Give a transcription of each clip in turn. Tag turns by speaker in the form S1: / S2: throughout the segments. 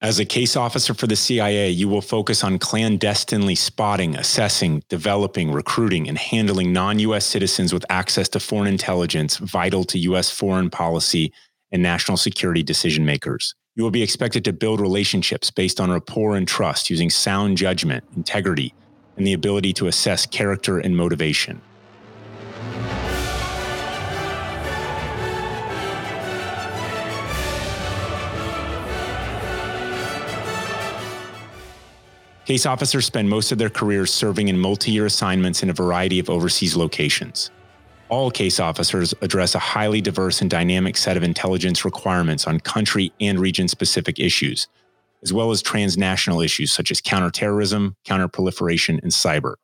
S1: As a case officer for the CIA, you will focus on clandestinely spotting, assessing, developing, recruiting, and handling non US citizens with access to foreign intelligence vital to US foreign policy and national security decision makers. You will be expected to build relationships based on rapport and trust using sound judgment, integrity, and the ability to assess character and motivation. Case officers spend most of their careers serving in multi year assignments in a variety of overseas locations. All case officers address a highly diverse and dynamic set of intelligence requirements on country and region specific issues, as well as transnational issues such as counterterrorism, counterproliferation, and cyber.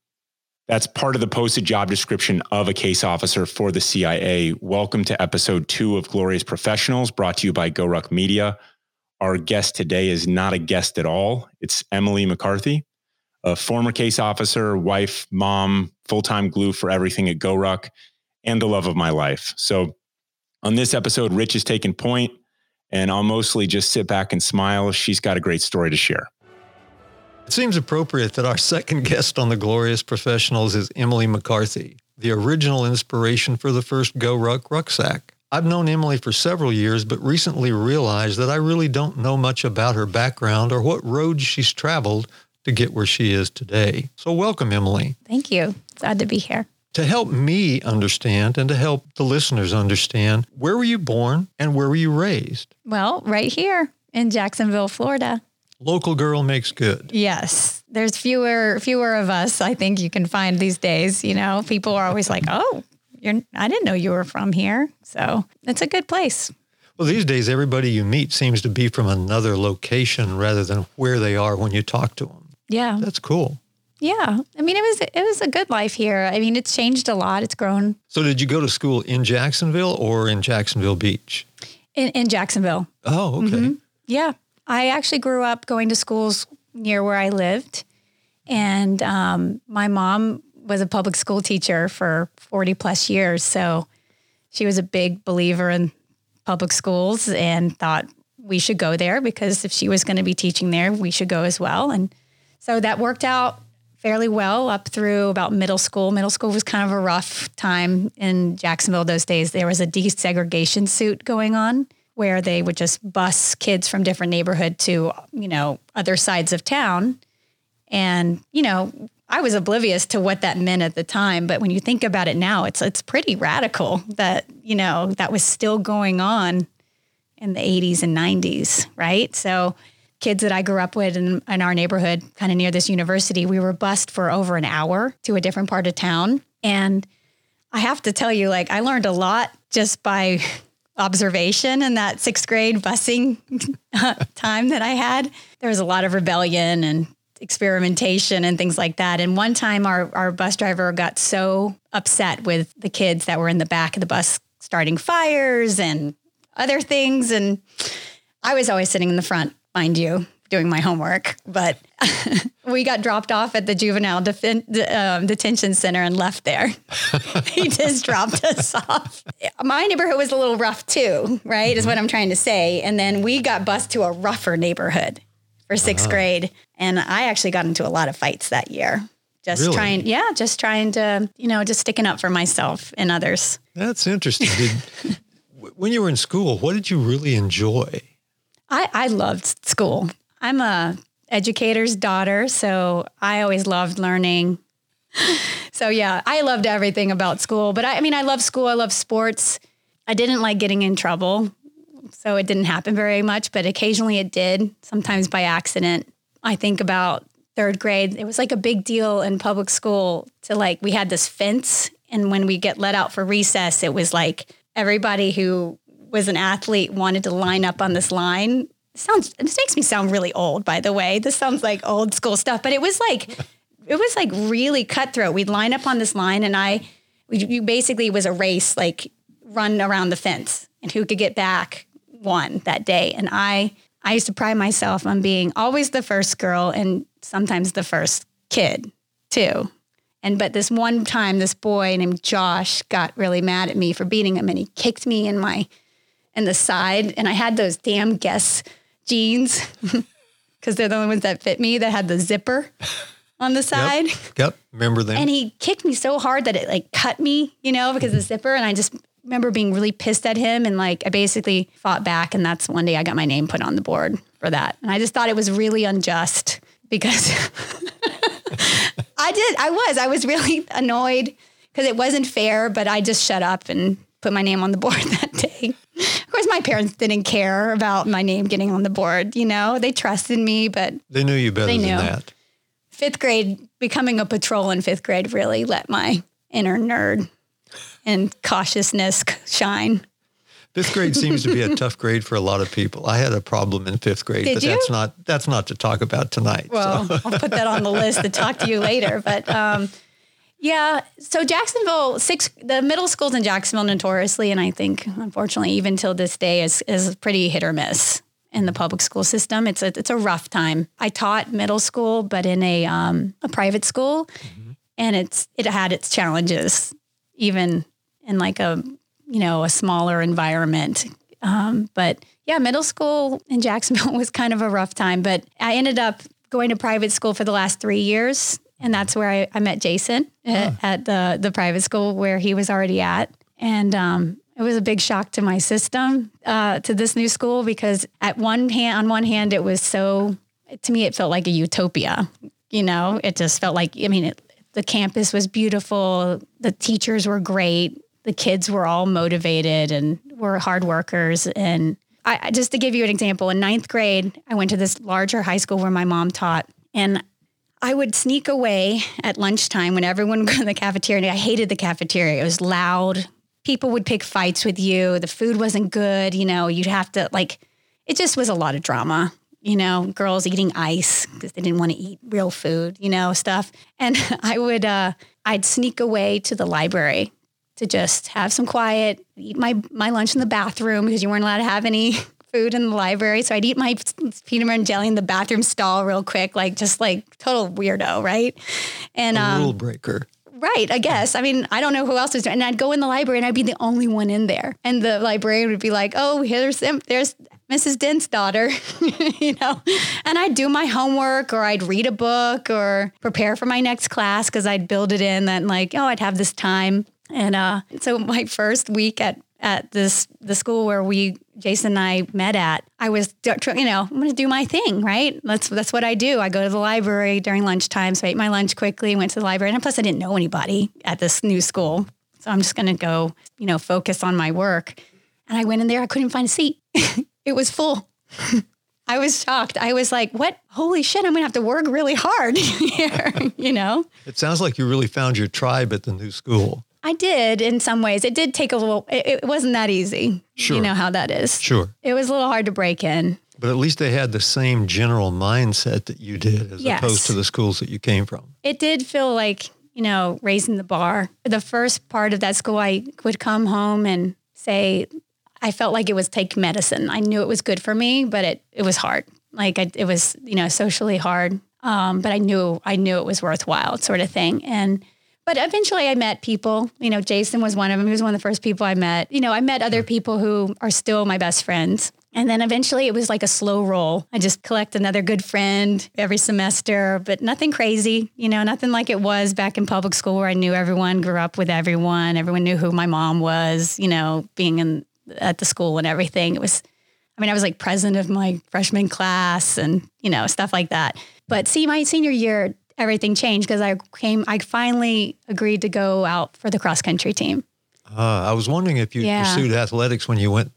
S1: That's part of the posted job description of a case officer for the CIA. Welcome to episode two of Glorious Professionals, brought to you by GoRuck Media. Our guest today is not a guest at all. It's Emily McCarthy, a former case officer, wife, mom, full time glue for everything at GoRuck, and the love of my life. So, on this episode, Rich is taking point, and I'll mostly just sit back and smile. She's got a great story to share.
S2: It seems appropriate that our second guest on the Glorious Professionals is Emily McCarthy, the original inspiration for the first GoRuck rucksack. I've known Emily for several years, but recently realized that I really don't know much about her background or what roads she's traveled to get where she is today. So, welcome, Emily.
S3: Thank you. Glad to be here.
S2: To help me understand and to help the listeners understand, where were you born and where were you raised?
S3: Well, right here in Jacksonville, Florida.
S2: Local girl makes good.
S3: Yes. There's fewer fewer of us I think you can find these days, you know. People are always like, "Oh, you're, I didn't know you were from here. So it's a good place.
S2: Well, these days, everybody you meet seems to be from another location rather than where they are when you talk to them.
S3: Yeah.
S2: That's cool.
S3: Yeah. I mean, it was it was a good life here. I mean, it's changed a lot. It's grown.
S2: So, did you go to school in Jacksonville or in Jacksonville Beach?
S3: In, in Jacksonville.
S2: Oh, okay. Mm-hmm.
S3: Yeah. I actually grew up going to schools near where I lived. And um, my mom was a public school teacher for 40 plus years. So she was a big believer in public schools and thought we should go there because if she was going to be teaching there, we should go as well. And so that worked out fairly well up through about middle school. Middle school was kind of a rough time in Jacksonville those days. There was a desegregation suit going on where they would just bus kids from different neighborhood to, you know, other sides of town. And, you know, I was oblivious to what that meant at the time, but when you think about it now, it's it's pretty radical that, you know, that was still going on in the 80s and 90s, right? So kids that I grew up with in, in our neighborhood, kind of near this university, we were bused for over an hour to a different part of town. And I have to tell you, like, I learned a lot just by observation in that sixth grade busing time that I had. There was a lot of rebellion and experimentation and things like that. And one time our, our bus driver got so upset with the kids that were in the back of the bus starting fires and other things. And I was always sitting in the front, mind you, doing my homework. But we got dropped off at the juvenile um, detention center and left there. he just dropped us off. My neighborhood was a little rough too, right? Mm-hmm. Is what I'm trying to say. And then we got bused to a rougher neighborhood for 6th uh-huh. grade. And I actually got into a lot of fights that year. Just really? trying, yeah, just trying to, you know, just sticking up for myself and others.
S2: That's interesting. Did, when you were in school, what did you really enjoy?
S3: I, I loved school. I'm a educator's daughter, so I always loved learning. So yeah, I loved everything about school. But I, I mean, I love school. I love sports. I didn't like getting in trouble. So it didn't happen very much, but occasionally it did, sometimes by accident. I think about third grade, it was like a big deal in public school to like, we had this fence. And when we get let out for recess, it was like everybody who was an athlete wanted to line up on this line. It sounds, this makes me sound really old, by the way. This sounds like old school stuff, but it was like, it was like really cutthroat. We'd line up on this line and I, we, basically was a race, like run around the fence and who could get back won that day. And I I used to pride myself on being always the first girl and sometimes the first kid too. And but this one time this boy named Josh got really mad at me for beating him and he kicked me in my in the side and I had those damn Guess jeans because they're the only ones that fit me that had the zipper on the side.
S2: Yep. yep. Remember them?
S3: And he kicked me so hard that it like cut me, you know, because of the zipper. And I just remember being really pissed at him. And like I basically fought back. And that's one day I got my name put on the board for that. And I just thought it was really unjust because I did, I was, I was really annoyed because it wasn't fair, but I just shut up and put my name on the board that day. Of course, my parents didn't care about my name getting on the board. You know, they trusted me, but
S2: they knew you better
S3: they
S2: than
S3: knew.
S2: that.
S3: Fifth grade, becoming a patrol in fifth grade really let my inner nerd and cautiousness shine.
S2: Fifth grade seems to be a tough grade for a lot of people. I had a problem in fifth grade,
S3: Did
S2: but
S3: you?
S2: that's not that's not to talk about tonight.
S3: Well,
S2: so.
S3: I'll put that on the list to talk to you later. But um, yeah, so Jacksonville, six the middle schools in Jacksonville notoriously, and I think unfortunately even till this day is is pretty hit or miss in the public school system. It's a it's a rough time. I taught middle school, but in a um, a private school, and it's it had its challenges, even in like a you know a smaller environment. Um, but yeah, middle school in Jacksonville was kind of a rough time. But I ended up going to private school for the last three years, and that's where I, I met Jason at, at the the private school where he was already at, and um, it was a big shock to my system uh, to this new school because at one hand, on one hand, it was so to me it felt like a utopia. You know, it just felt like I mean, it, the campus was beautiful, the teachers were great, the kids were all motivated and were hard workers. And I, just to give you an example, in ninth grade, I went to this larger high school where my mom taught, and I would sneak away at lunchtime when everyone would go to the cafeteria. And I hated the cafeteria. It was loud. People would pick fights with you. The food wasn't good. You know, you'd have to like, it just was a lot of drama. You know, girls eating ice because they didn't want to eat real food, you know, stuff. And I would, uh, I'd sneak away to the library to just have some quiet, eat my, my lunch in the bathroom because you weren't allowed to have any food in the library. So I'd eat my peanut butter and jelly in the bathroom stall real quick, like just like total weirdo, right? And um,
S2: rule breaker.
S3: Right, I guess. I mean, I don't know who else was doing. And I'd go in the library and I'd be the only one in there. And the librarian would be like, "Oh, here's there's Mrs. Dent's daughter," you know. And I'd do my homework or I'd read a book or prepare for my next class because I'd build it in that like, oh, I'd have this time. And uh, so my first week at at this the school where we Jason and I met at, I was you know I'm going to do my thing, right? That's that's what I do. I go to the library during lunchtime, so I ate my lunch quickly, went to the library, and plus I didn't know anybody at this new school, so I'm just going to go, you know, focus on my work. And I went in there, I couldn't find a seat. it was full. I was shocked. I was like, "What? Holy shit! I'm going to have to work really hard here," you know.
S2: It sounds like you really found your tribe at the new school.
S3: I did in some ways. It did take a little. It, it wasn't that easy.
S2: Sure.
S3: You know how that is.
S2: Sure.
S3: It was a little hard to break in.
S2: But at least they had the same general mindset that you did as
S3: Yes.
S2: opposed to the schools that you came from.
S3: It did feel like, you know, raising the bar. The first part of that school, I would come home and say, I felt like it was take medicine. I knew it was good for me, but it, it was hard. Like I, it was, you know, socially hard. Um, but I knew, I knew it was worthwhile sort of thing. And, but eventually I met people, you know, Jason was one of them. He was one of the first people I met. You know, I met other people who are still my best friends. And then eventually it was like a slow roll. I just collect another good friend every semester, but nothing crazy, you know, nothing like it was back in public school where I knew everyone, grew up with everyone, everyone knew who my mom was, you know, being in at the school and everything. It was I mean, I was like president of my freshman class and, you know, stuff like that. But see, my senior year, everything changed because I came, I finally agreed to go out for the cross country team.
S2: Uh, I was wondering if you
S3: Yeah.
S2: pursued athletics when you went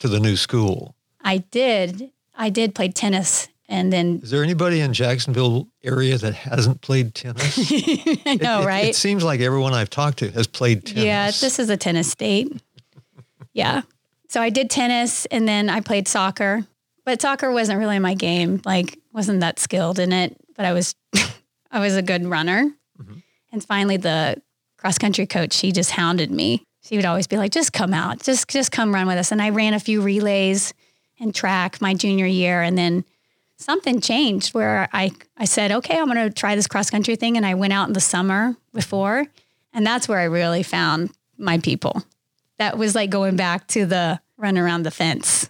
S2: to the new school.
S3: I did, I did play tennis and then,
S2: Is there anybody in Jacksonville area that hasn't played tennis?
S3: I know,
S2: It- it-
S3: right?
S2: It, seems like everyone I've talked to has played tennis.
S3: Yeah, this is a tennis state. Yeah. So I did tennis and then I played soccer. But soccer wasn't really my game. Like wasn't that skilled in it, but I was I was a good runner. And finally the cross country coach, she just hounded me. She would always be like, just come out. Just just come run with us. And I ran a few relays and track my junior year and then something changed where I, I said, okay, I'm going to try this cross country thing. And I went out in the summer before. And that's where I really found my people. That was like going back to the run around the fence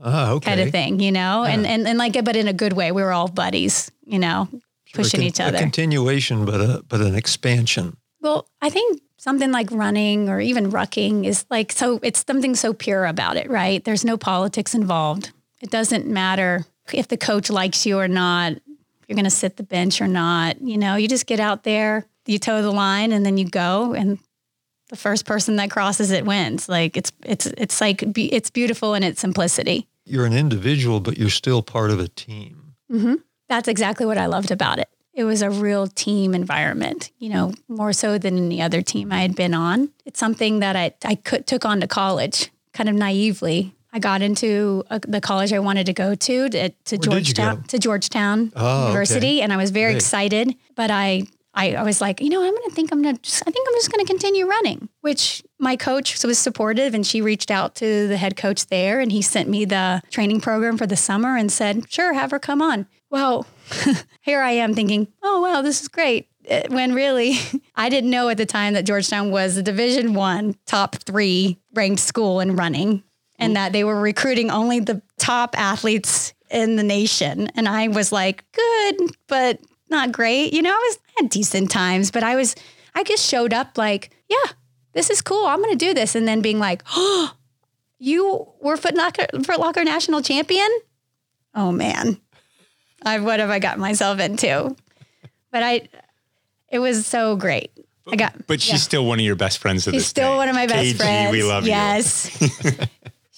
S2: Ah, okay.
S3: kind of thing, you know, and,
S2: Yeah.
S3: and and like, but in a good way. We were all buddies, you know, pushing
S2: con-
S3: each
S2: A continuation, but a but an expansion.
S3: Well, I think something like running or even rucking is like so it's something so pure about it, right? There's no politics involved. It doesn't matter if the coach likes you or not, if you're going to sit the bench or not. You know, you just get out there, you toe the line and then you go and the first person that crosses it wins. Like it's it's it's like be- it's beautiful in its simplicity.
S2: You're an individual, but you're still part of a team. Mm-hmm.
S3: That's exactly what I loved about it. It was a real team environment, you know, more so than any other team I had been on. It's something that I, I could, took on to college kind of naively. I got into uh the college I wanted to go to, to, to
S2: Where did you
S3: Georgetown, to Georgetown
S2: Oh, okay.
S3: University. And I was very excited, but I, I, I was like, you know, I'm going to think I'm going to just, I think I'm just going to continue running, which my coach was supportive and she reached out to the head coach there and he sent me the training program for the summer and said, sure, have her come on. Well, here I am thinking, oh, wow, this is great. Uh, When really, I didn't know at the time that Georgetown was a Division One top three ranked school in running, and that they were recruiting only the top athletes in the nation. And I was like, good, but not great. You know, I was I had decent times, but I was, I just showed up like, yeah, this is cool. I'm going to do this, and then being like, oh, you were Foot Locker, Foot Locker national champion. Oh man, I what have I got myself into? But I, it was so great. I got,
S1: But she's
S3: yeah.
S1: still one of your best friends.
S3: She's still
S1: day.
S3: one of my best
S1: KG,
S3: friends.
S1: We love you.
S3: yes.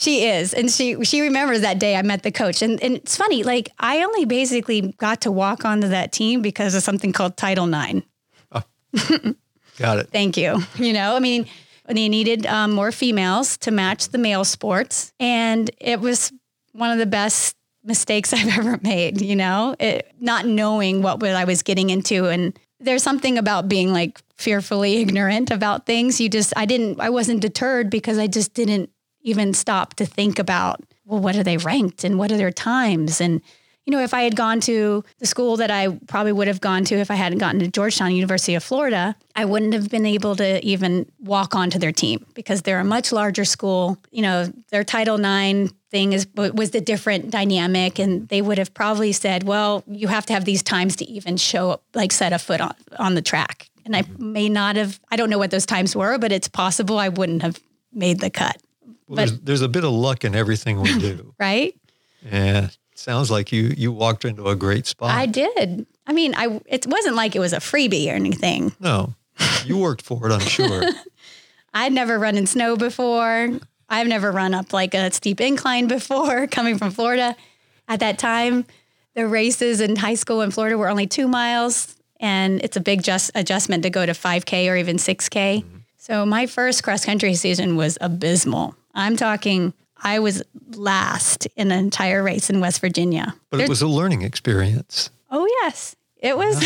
S3: She is, and she she remembers that day I met the coach, and and it's funny. Like I only basically got to walk onto that team because of something called Title IX.
S2: Got it.
S3: Thank you. You know, I mean, they needed um, more females to match the male sports. And it was one of the best mistakes I've ever made, you know, it, not knowing what I was getting into. And there's something about being like fearfully ignorant about things. You just, I didn't, I wasn't deterred because I just didn't even stop to think about, well, what are they ranked and what are their times? And, you know, if I had gone to the school that I probably would have gone to if I hadn't gotten to Georgetown, University of Florida, I wouldn't have been able to even walk onto their team because they're a much larger school. You know, their Title IX thing is was the different dynamic, and they would have probably said, "Well, you have to have these times to even show up, like set a foot on on the track." And I mm-hmm. may not have. I don't know what those times were, but it's possible I wouldn't have made the cut.
S2: Well,
S3: But-
S2: there's, there's a bit of luck in everything we do.
S3: Right?
S2: yeah. Sounds like you you walked into a great spot.
S3: I did. I mean, I it wasn't like it was a freebie or anything.
S2: no, you worked for it, I'm sure.
S3: I'd never run in snow before. I've never run up like a steep incline before coming from Florida. At that time, the races in high school in Florida were only two miles, and it's a big just adjustment to go to 5K or even 6K. Mm-hmm. So my first cross country season was abysmal. I'm talking, I was last in an entire race in West Virginia.
S2: But it was a learning experience.
S3: Oh, yes. It was.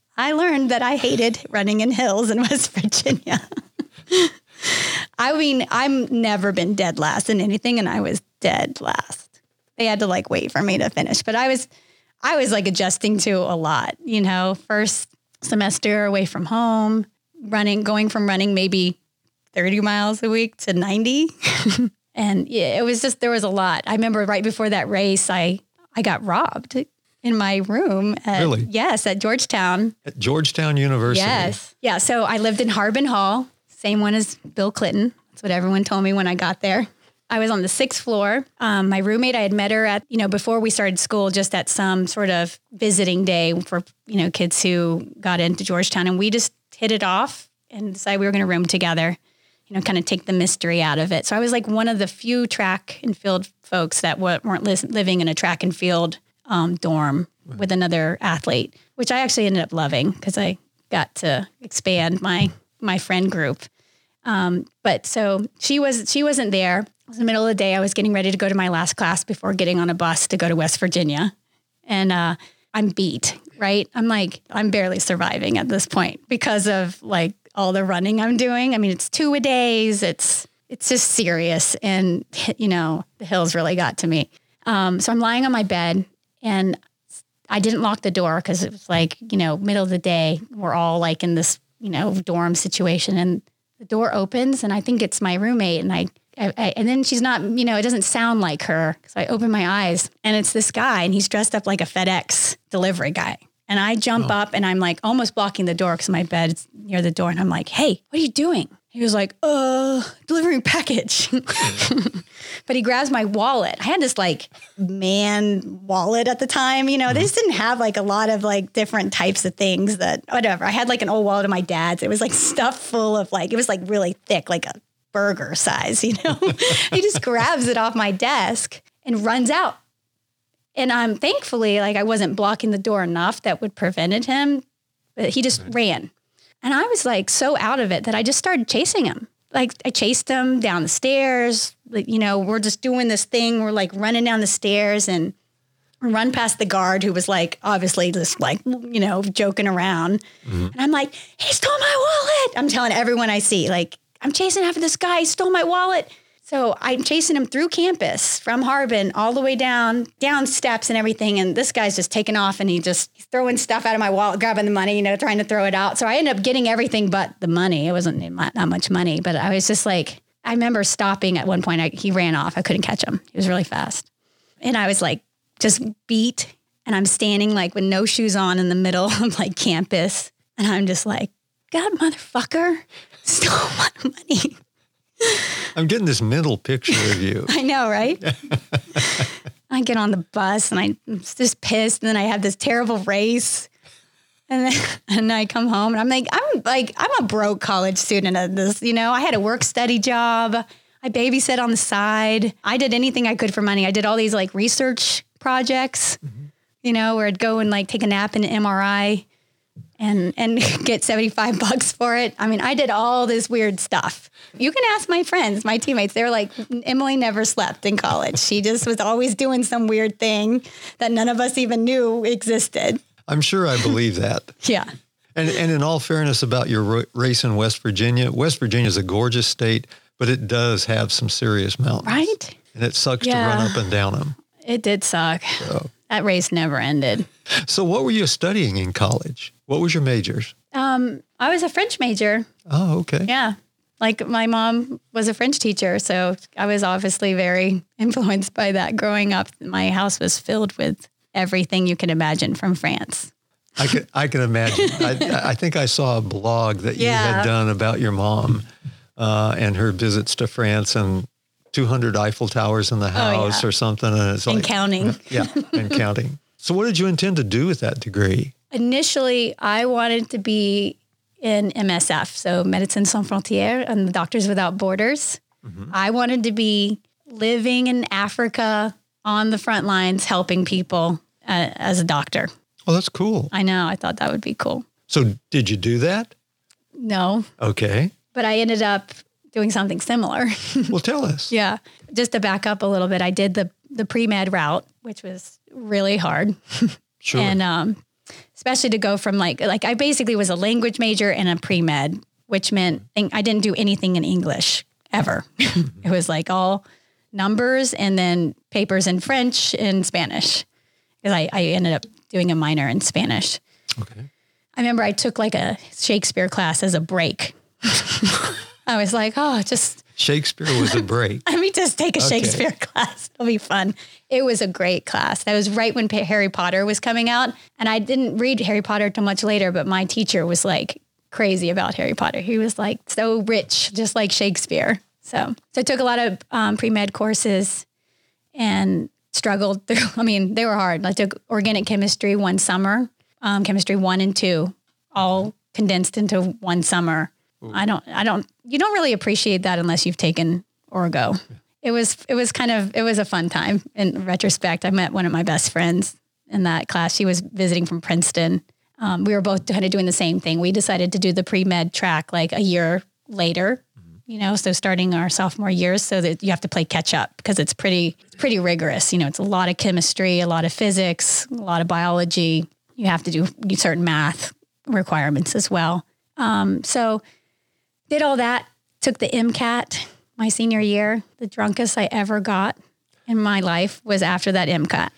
S3: I learned that I hated running in hills in West Virginia. I mean, I've never been dead last in anything, and I was dead last. They had to like wait for me to finish, but I was, I was like adjusting to a lot. You know, first semester away from home, running, going from running maybe thirty miles a week to ninety, and yeah, it was just there was a lot. I remember right before that race, I I got robbed in my room. At,
S2: Really?
S3: Yes, at Georgetown.
S2: At Georgetown University.
S3: Yes. Yeah. So I lived in Harbin Hall, same one as Bill Clinton. That's what everyone told me when I got there. I was on the sixth floor. Um, my roommate, I had met her at, you know, before we started school, just at some sort of visiting day for, you know, kids who got into Georgetown. And we just hit it off and decided we were going to room together, you know, kind of take the mystery out of it. So I was like one of the few track and field folks that weren't living in a track and field um, dorm with another athlete, which I actually ended up loving because I got to expand my my friend group. Um, but so she was she wasn't there. It was the middle of the day. I was getting ready to go to my last class before getting on a bus to go to West Virginia, and uh, I'm beat. Right, I'm like I'm barely surviving at this point because of like all the running I'm doing. I mean, it's two a days. It's it's just serious, and you know the hills really got to me. Um, so I'm lying on my bed, and I didn't lock the door because it was like, you know, middle of the day. We're all like in this, you know, dorm situation and the door opens and I think it's my roommate and I I, I, and then she's not, you know, it doesn't sound like her. So I open my eyes and it's this guy and he's dressed up like a FedEx delivery guy. And I jump oh. up and I'm like almost blocking the door because my bed's near the door. And I'm like, hey, what are you doing? He was like, uh, delivering package. but he grabs my wallet. I had this like man wallet at the time. You know, they just didn't have like a lot of like different types of things that whatever. I had like an old wallet of my dad's. It was like stuff full of like, it was like really thick, like a burger size, you know? he just grabs it off my desk and runs out. And I'm thankfully like I wasn't blocking the door enough that would prevented him, but he just right. ran. And I was like so out of it that I just started chasing him. Like I chased him down the stairs. Like, you know, we're just doing this thing. We're like running down the stairs and run past the guard who was like obviously just like, you know, joking around. Mm-hmm. And I'm like, he stole my wallet. I'm telling everyone I see, like, I'm chasing after this guy. He stole my wallet. So I'm chasing him through campus from Harbin all the way down, down steps and everything. And this guy's just taking off and he just he's throwing stuff out of my wallet, grabbing the money, you know, trying to throw it out. So I ended up getting everything but the money. It wasn't not much money, but I was just like, I remember stopping at one point. I, he ran off. I couldn't catch him. He was really fast. And I was like, just beat. And I'm standing like with no shoes on in the middle of like campus. And I'm just like, God, motherfucker, stole my money.
S2: I'm getting this mental picture of you.
S3: I know, right? I get on the bus and I'm just pissed, and then I have this terrible race. And then and I come home and I'm like, I'm like, I'm a broke college student at this, you know. I had a work study job. I babysit on the side. I did anything I could for money. I did all these like research projects, mm-hmm. you know, where I'd go and like take a nap in an MRI and and get 75 bucks for it. I mean, I did all this weird stuff. You can ask my friends, my teammates. They're like, Emily never slept in college. She just was always doing some weird thing that none of us even knew existed.
S2: I'm sure I believe that.
S3: yeah.
S2: And and in all fairness about your race in West Virginia, West Virginia is a gorgeous state, but it does have some serious mountains.
S3: Right?
S2: And it sucks yeah. to run up and down them.
S3: It did suck. So. That race never ended.
S2: So what were you studying in college? What was your majors?
S3: Um, I was a French major.
S2: Oh, okay.
S3: Yeah. Like my mom was a French teacher, so I was obviously very influenced by that growing up. My house was filled with everything you can imagine from France.
S2: I can I can imagine. I, I think I saw a blog that yeah. you had done about your mom uh, and her visits to France and 200 Eiffel Towers in the house oh, yeah. or something, and it's
S3: and
S2: like
S3: counting.
S2: Yeah, and counting. So, what did you intend to do with that degree?
S3: initially I wanted to be in MSF, so Medicine Sans Frontières and Doctors Without Borders. Mm-hmm. I wanted to be living in Africa on the front lines helping people uh, as a doctor.
S2: Oh, that's cool.
S3: I know. I thought that would be cool.
S2: So, did you do that?
S3: No.
S2: Okay.
S3: But I ended up doing something similar.
S2: well, tell us.
S3: yeah. Just to back up a little bit, I did the the pre-med route, which was really hard.
S2: Sure.
S3: and um, especially to go from like like I basically was a language major and a pre med, which meant I didn't do anything in English ever. it was like all numbers and then papers in French and Spanish. Because I, I ended up doing a minor in Spanish.
S2: Okay.
S3: I remember I took like a Shakespeare class as a break. I was like, oh, just
S2: Shakespeare was a break.
S3: Let me just take a okay. Shakespeare class. It'll be fun. It was a great class. That was right when Harry Potter was coming out. And I didn't read Harry Potter till much later, but my teacher was like crazy about Harry Potter. He was like so rich, just like Shakespeare. So, so I took a lot of um, pre med courses and struggled through. I mean, they were hard. I took organic chemistry one summer, um, chemistry one and two, all condensed into one summer. I don't, I don't, you don't really appreciate that unless you've taken Orgo. It was, it was kind of, it was a fun time in retrospect. I met one of my best friends in that class. She was visiting from Princeton. Um, we were both kind of doing the same thing. We decided to do the pre med track like a year later, mm-hmm. you know, so starting our sophomore years, so that you have to play catch up because it's pretty, it's pretty rigorous. You know, it's a lot of chemistry, a lot of physics, a lot of biology. You have to do certain math requirements as well. Um, so did all that, took the MCAT my senior year. The drunkest I ever got in my life was after that MCAT.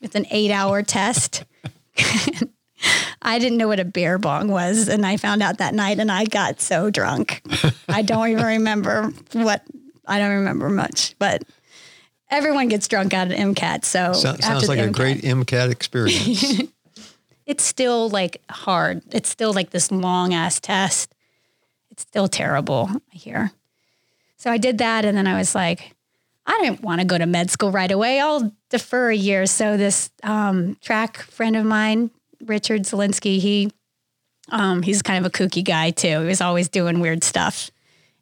S3: It's an eight hour test. I didn't know what a beer bong was, and I found out that night, and I got so drunk. I don't even remember what I don't remember much, but everyone gets drunk out of MCAT. So
S2: So- sounds
S3: the
S2: like a great MCAT experience.
S3: it's still like hard. It's still like this long ass test. It's still terrible, I hear. So I did that and then I was like, I didn't want to go to med school right away. I'll defer a year. So this um, track friend of mine, Richard Zelinsky, he um, he's kind of a kooky guy too. He was always doing weird stuff.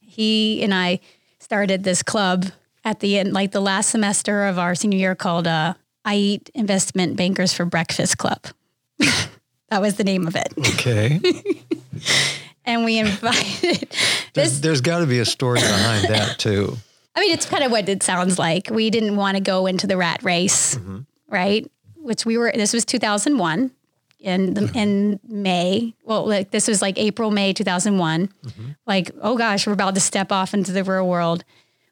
S3: He and I started this club at the end, like the last semester of our senior year called uh, I Eat Investment Bankers for Breakfast Club. that was the name of it.
S2: okay.
S3: And we invited
S2: There's, there's got to be a story behind that too.
S3: I mean, it's kind of what it sounds like. We didn't want to go into the rat race, mm-hmm. right? Which we were, this was 2001 in, the, mm-hmm. in May. Well, like this was like April, May 2001. Mm-hmm. Like, oh gosh, we're about to step off into the real world.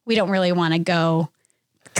S3: We don't really want to go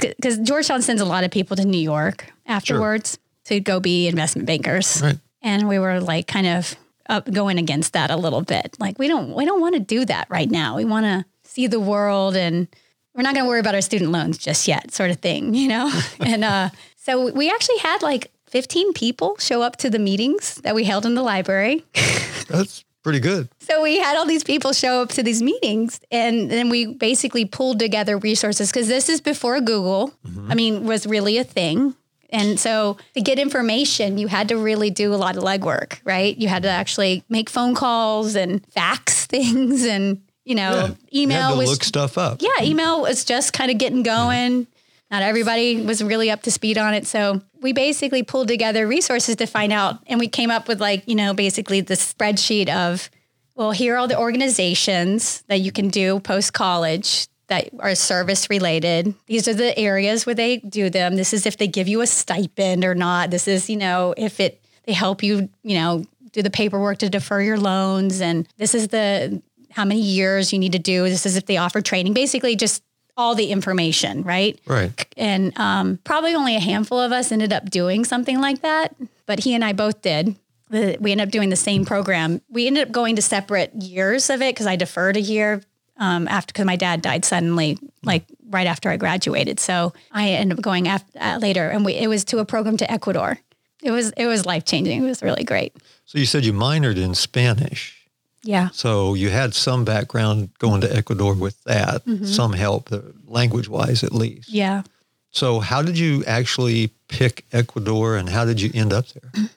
S3: because Georgetown sends a lot of people to New York afterwards to go be investment bankers.
S2: Right.
S3: and we were like kind of up going against that a little bit like we don't we don't want to do that right now we want to see the world and we're not going to worry about our student loans just yet sort of thing you know and uh, so we actually had like 15 people show up to the meetings that we held in the library
S2: That's pretty good.
S3: so we had all these people show up to these meetings and then we basically pulled together resources because this is before Google. I mean, was really a thing. And so to get information, you had to really do a lot of legwork, right? You had to actually make phone calls and fax things and, you know,
S2: You
S3: email
S2: had to
S3: was
S2: look stuff up.
S3: yeah, email was just kind of getting going. Not everybody was really up to speed on it. So we basically pulled together resources to find out. And we came up with like, you know, basically the spreadsheet of, well, here are all the organizations that you can do post college that are service related. These are the areas where they do them. This is if they give you a stipend or not. This is, you know, if it they help you, you know, do the paperwork to defer your loans and this is the how many years you need to do. This is if they offer training. Basically just all the information, right?
S2: Right.
S3: And um, probably only a handful of us ended up doing something like that, but he and I both did. We ended up doing the same program. We ended up going to separate years of it because I deferred a year um, after because my dad died suddenly, like right after I graduated. So I ended up going after, uh, later, and we, it was to a program to Ecuador. It was it was life changing. It was really great.
S2: So you said you minored in Spanish.
S3: Yeah.
S2: So you had some background going to Ecuador with that, some help, language wise at least.
S3: Yeah.
S2: So how did you actually pick Ecuador and how did you end up there?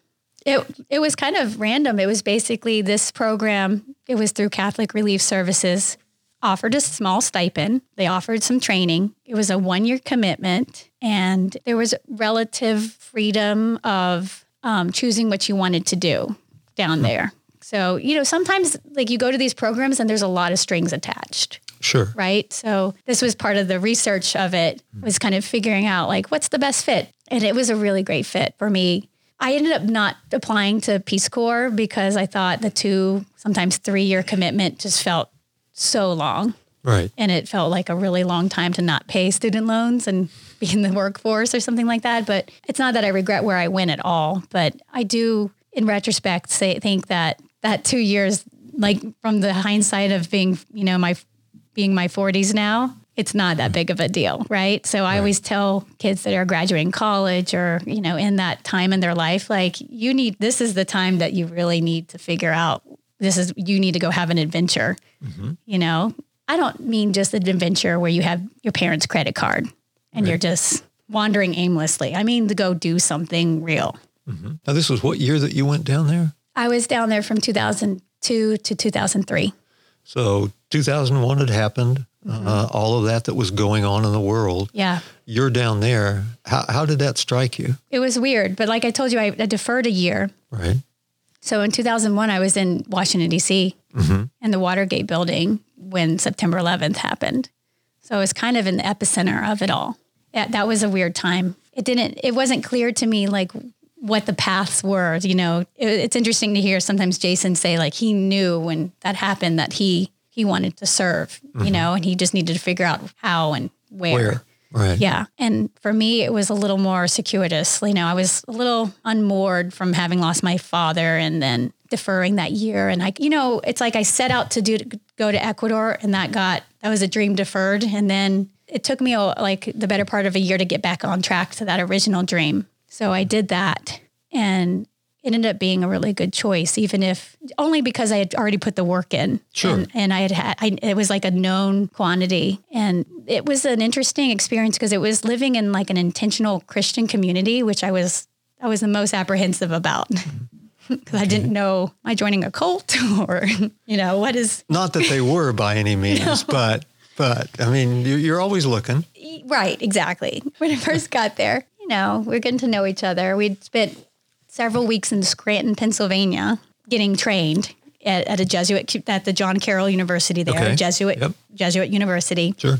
S3: It it was kind of random. It was basically this program. It was through Catholic Relief Services. Offered a small stipend. They offered some training. It was a one year commitment, and there was relative freedom of um, choosing what you wanted to do down there. So you know, sometimes like you go to these programs and there's a lot of strings attached
S2: Sure.
S3: right? So this was part of the research of it was kind of figuring out like what's the best fit. And it was a really great fit for me. I ended up not applying to Peace Corps because I thought the two, sometimes three year commitment just felt so long.
S2: Right.
S3: And it felt like a really long time to not pay student loans and be in the workforce or something like that. But it's not that I regret where I went at all. But I do, in retrospect, say think that that two years, like from the hindsight of being, you know, my being my 40s now, it's not that big of a deal, right? So I always tell kids that are graduating college or, you know, in that time in their life, like you need this is the time that you really need to figure out this is you need to go have an adventure. You know, I don't mean just an adventure where you have your parents' credit card and you're just wandering aimlessly. I mean to go do something real.
S2: Now this was what year that you went down there?
S3: I was down there from 2002 to 2003.
S2: So 2001 had happened. Uh, all of that that was going on in the world.
S3: Yeah.
S2: You're down there. How, how did that strike you?
S3: It was weird, but like I told you, I, I deferred a year.
S2: Right.
S3: So in 2001, I was in Washington, D.C. Mm-hmm. in the Watergate building when September 11th happened. So I was kind of in the epicenter of it all. Yeah, that was a weird time. It didn't, it wasn't clear to me like what the paths were. You know, it, it's interesting to hear sometimes Jason say like he knew when that happened that he, he wanted to serve, you mm-hmm. know, and he just needed to figure out how and
S2: Where? Right.
S3: yeah. And for me, it was a little more circuitous. You know, I was a little unmoored from having lost my father and then deferring that year. And I, you know, it's like I set out to do go to Ecuador, and that got that was a dream deferred. And then it took me like the better part of a year to get back on track to that original dream. So I did that, and ended up being a really good choice, even if only because I had already put the work in.
S2: Sure.
S3: And, and I had had, I, it was like a known quantity. And it was an interesting experience because it was living in like an intentional Christian community, which I was, I was the most apprehensive about. Because I didn't know, am I joining a cult or, you know, what is.
S2: Not that they were by any means, but, but I mean, you're always looking.
S3: Right, exactly. When I first got there, you know, we are getting to know each other. We'd spent several weeks in Scranton, Pennsylvania, getting trained at, at a Jesuit at the John Carroll University there,
S2: Okay.
S3: Jesuit
S2: Yep.
S3: Jesuit University,
S2: Sure.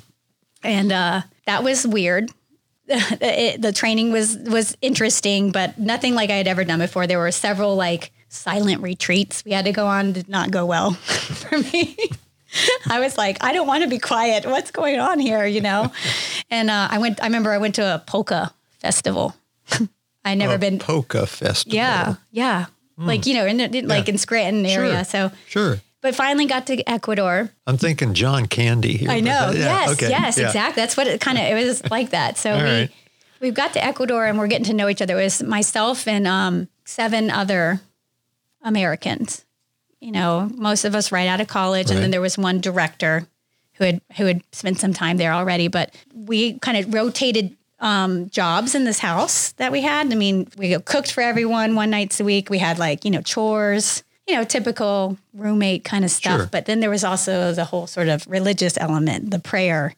S3: and uh, that was weird. it, the training was was interesting, but nothing like I had ever done before. There were several like silent retreats we had to go on. Did not go well for me. I was like, I don't want to be quiet. What's going on here? You know, and uh, I went. I remember I went to a polka festival. I never
S2: A
S3: been.
S2: polka festival.
S3: Yeah, yeah. Like you know, in, in like in Scranton area. So,
S2: Sure.
S3: but finally got to Ecuador.
S2: I'm thinking John Candy here.
S3: I know.
S2: that- yeah,
S3: yes,
S2: okay,
S3: yes,
S2: yeah.
S3: exactly. That's what it kind of it was like that. So we
S2: right.
S3: we've got to Ecuador and we're getting to know each other. It was myself and um, seven other Americans. You know, most of us right out of college, and then there was one director who had who had spent some time there already. But we kind of rotated um, jobs in this house that we had. I mean, we cooked for everyone one nights a week. We had like you know chores, you know, typical roommate kind of stuff.
S2: Sure.
S3: But then there was also the whole sort of religious element, the prayer,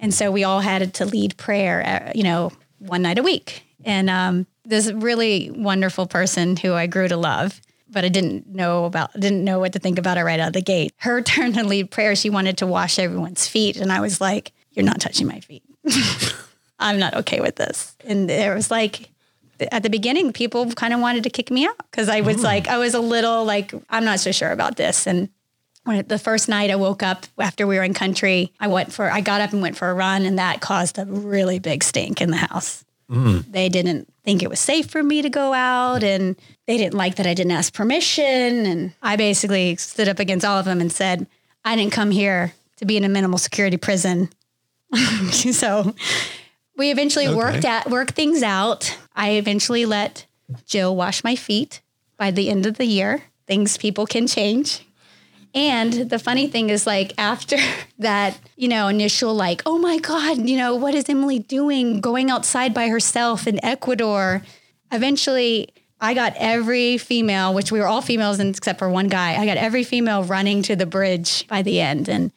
S3: and so we all had to lead prayer, uh, you know, one night a week. And um, this really wonderful person who I grew to love, but I didn't know about, didn't know what to think about her right out of the gate. Her turn to lead prayer, she wanted to wash everyone's feet, and I was like, "You're not touching my feet. I'm not okay with this." And there was like. At the beginning, people kind of wanted to kick me out because I was like, I was a little like, I'm not so sure about this. And when the first night I woke up after we were in country, I went for I got up and went for a run, and that caused a really big stink in the house. Mm. They didn't think it was safe for me to go out, and they didn't like that I didn't ask permission. And I basically stood up against all of them and said, "I didn't come here to be in a minimal security prison." so we eventually
S2: Okay.
S3: worked at worked things out. I eventually let Jill wash my feet. By the end of the year, things people can change. And the funny thing is, like, after that, you know, initial, like, oh my God, you know, what is Emily doing going outside by herself in Ecuador? Eventually, I got every female, which we were all females except for one guy, I got every female running to the bridge by the end. And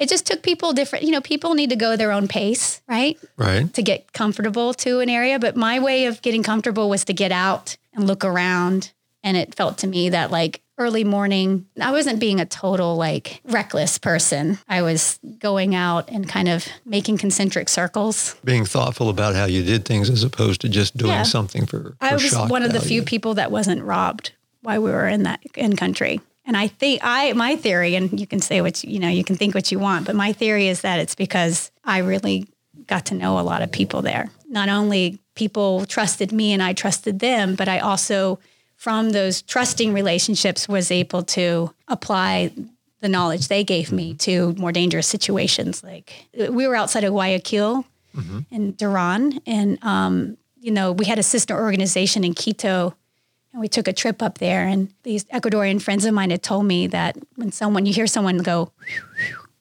S3: it just took people different, you know, people need to go their own pace, right?
S2: Right.
S3: to get comfortable to an area. But my way of getting comfortable was to get out and look around. And it felt to me that like early morning, I wasn't being a total like reckless person. I was going out and kind of making concentric circles.
S2: Being thoughtful about how you did things as opposed to just doing
S3: Yeah.
S2: something for, for
S3: I was one of the few people that wasn't robbed while we were in that in country. And I think I my theory, and you can say what you, you know, you can think what you want, but my theory is that it's because I really got to know a lot of people there. Not only people trusted me and I trusted them, but I also from those trusting relationships was able to apply the knowledge they gave me to more dangerous situations. Like we were outside of Guayaquil in Duran, and um, you know we had a sister organization in Quito, and we took a trip up there. And these Ecuadorian friends of mine had told me that when someone you hear someone go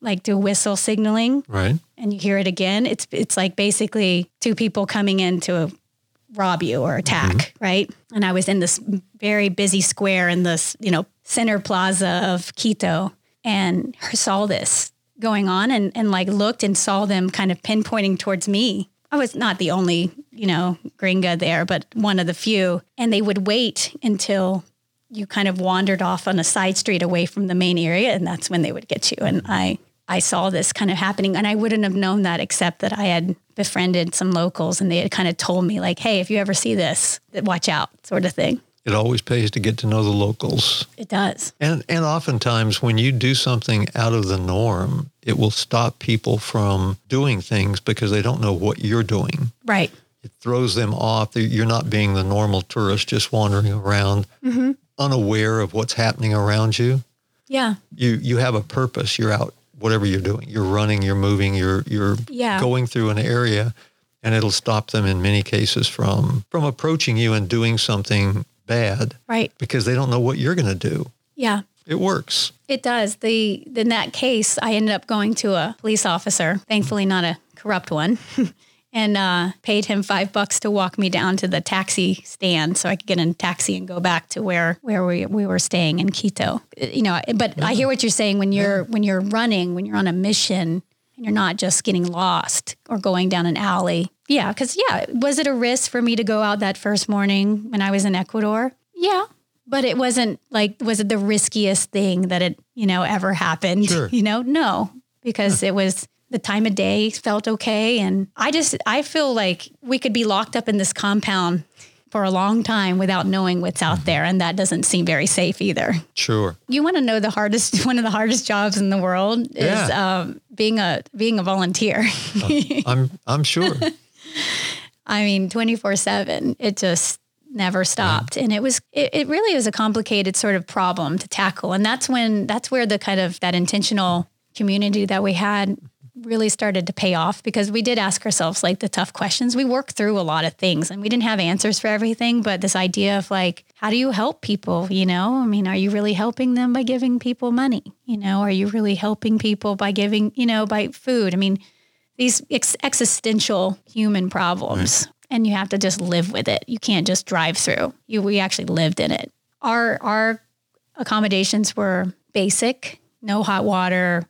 S3: like do whistle signaling,
S2: Right.
S3: and you hear it again, it's it's like basically two people coming in to rob you or attack, mm-hmm. right? And I was in this very busy square in this, you know, center plaza of Quito and saw this going on and, and like looked and saw them kind of pinpointing towards me. I was not the only, you know, gringa there, but one of the few. And they would wait until you kind of wandered off on a side street away from the main area and that's when they would get you and i i saw this kind of happening and i wouldn't have known that except that i had befriended some locals and they had kind of told me like hey if you ever see this watch out sort of thing
S2: It always pays to get to know the locals.
S3: it does
S2: And and oftentimes when you do something out of the norm, it will stop people from doing things because they don't know what you're doing.
S3: right
S2: It throws them off. You're not being the normal tourist just wandering around
S3: Mm-hmm.
S2: unaware of what's happening around you.
S3: Yeah.
S2: You you have a purpose. You're out whatever you're doing. You're running, you're moving, you're you're
S3: Yeah.
S2: going through an area and it'll stop them in many cases from from approaching you and doing something bad
S3: Right.
S2: because they don't know what you're going to do.
S3: Yeah.
S2: It works.
S3: It does. The in that case, I ended up going to a police officer, thankfully not a corrupt one, and uh, paid him five bucks to walk me down to the taxi stand so I could get in a taxi and go back to where where we, we were staying in Quito. You know, but I hear what you're saying when you're when you're running, when you're on a mission, and you're not just getting lost or going down an alley. Yeah, because yeah, was it a risk for me to go out that first morning when I was in Ecuador? Yeah, but it wasn't like was it the riskiest thing that it you know ever happened
S2: Sure.
S3: you know no because it was the time of day felt okay and i just i feel like we could be locked up in this compound for a long time without knowing what's out there and that doesn't seem very safe either
S2: Sure.
S3: you want to know the hardest one of the hardest jobs in the world is
S2: Yeah.
S3: um, being a being a volunteer
S2: I'm I'm sure.
S3: I mean, 24 seven, it just never stopped. And it was, it, it really was a complicated sort of problem to tackle. And that's when, that's where the kind of that intentional community that we had really started to pay off because we did ask ourselves like the tough questions. We worked through a lot of things and we didn't have answers for everything, but this idea of like, how do you help people? You know, I mean, are you really helping them by giving people money? You know, are you really helping people by giving, you know, by food? I mean, these ex- existential human problems and you have to just live with it. You can't just drive through. You we actually lived in it. Our our accommodations were basic, no hot water,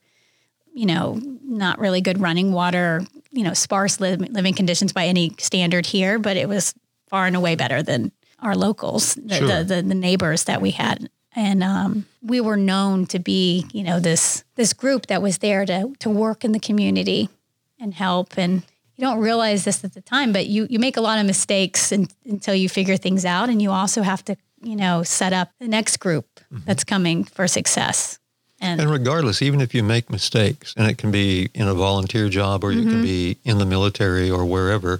S3: you know, not really good running water, you know, sparse li- living conditions by any standard here, but it was far and away better than our locals, the,
S2: Sure.
S3: the, the, the neighbors that we had. And um, we were known to be, you know, this this group that was there to to work in the community and help. And you don't realize this at the time, but you you make a lot of mistakes and, until you figure things out, and you also have to, you know, set up the next group that's coming for success. And,
S2: And regardless, even if you make mistakes, and it can be in a volunteer job or you
S3: Mm-hmm.
S2: can be in the military or wherever,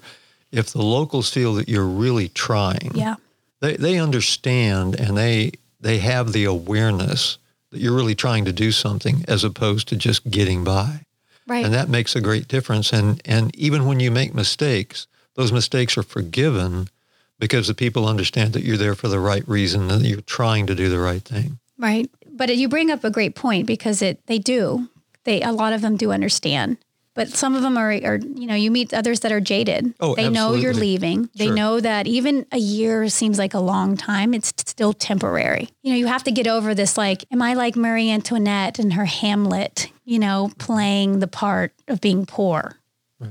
S2: if the locals feel that you're really trying,
S3: yeah,
S2: they, they understand and they they have the awareness that you're really trying to do something as opposed to just getting by.
S3: right.
S2: And that makes a great difference. And and even when you make mistakes, those mistakes are forgiven because the people understand that you're there for the right reason and that you're trying to do the right thing.
S3: Right. But you bring up a great point because it they do. They a lot of them do understand. But some of them are, are you know, you meet others that are jaded.
S2: Oh,
S3: they know you're
S2: absolutely.
S3: leaving. They
S2: Sure.
S3: know that even a year seems like a long time. It's still temporary. You know, you have to get over this like, am I like Marie Antoinette and her Hamlet, you know, playing the part of being poor,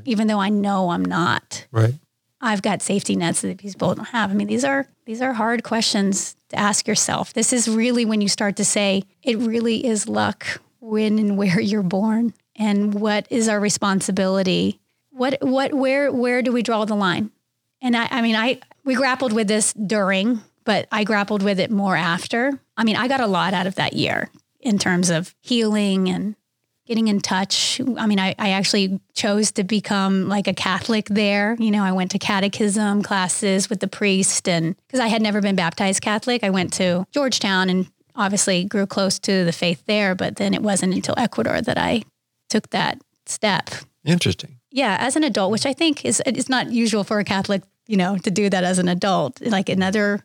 S3: even though I know I'm not.
S2: Right.
S3: I've got safety nets that these people don't have. I mean, these are these are hard questions to ask yourself. This is really when you start to say it really is luck when and where you're born and what is our responsibility. What what where where do we draw the line? And I I mean I we grappled with this during, but I grappled with it more after. I mean, I got a lot out of that year in terms of healing and getting in touch. I mean, I, I actually chose to become like a Catholic there. You know, I went to catechism classes with the priest, and because I had never been baptized Catholic, I went to Georgetown and obviously grew close to the faith there. But then it wasn't until Ecuador that I took that step.
S2: Interesting.
S3: Yeah, as an adult, which I think is it's not usual for a Catholic, you know, to do that as an adult, like in other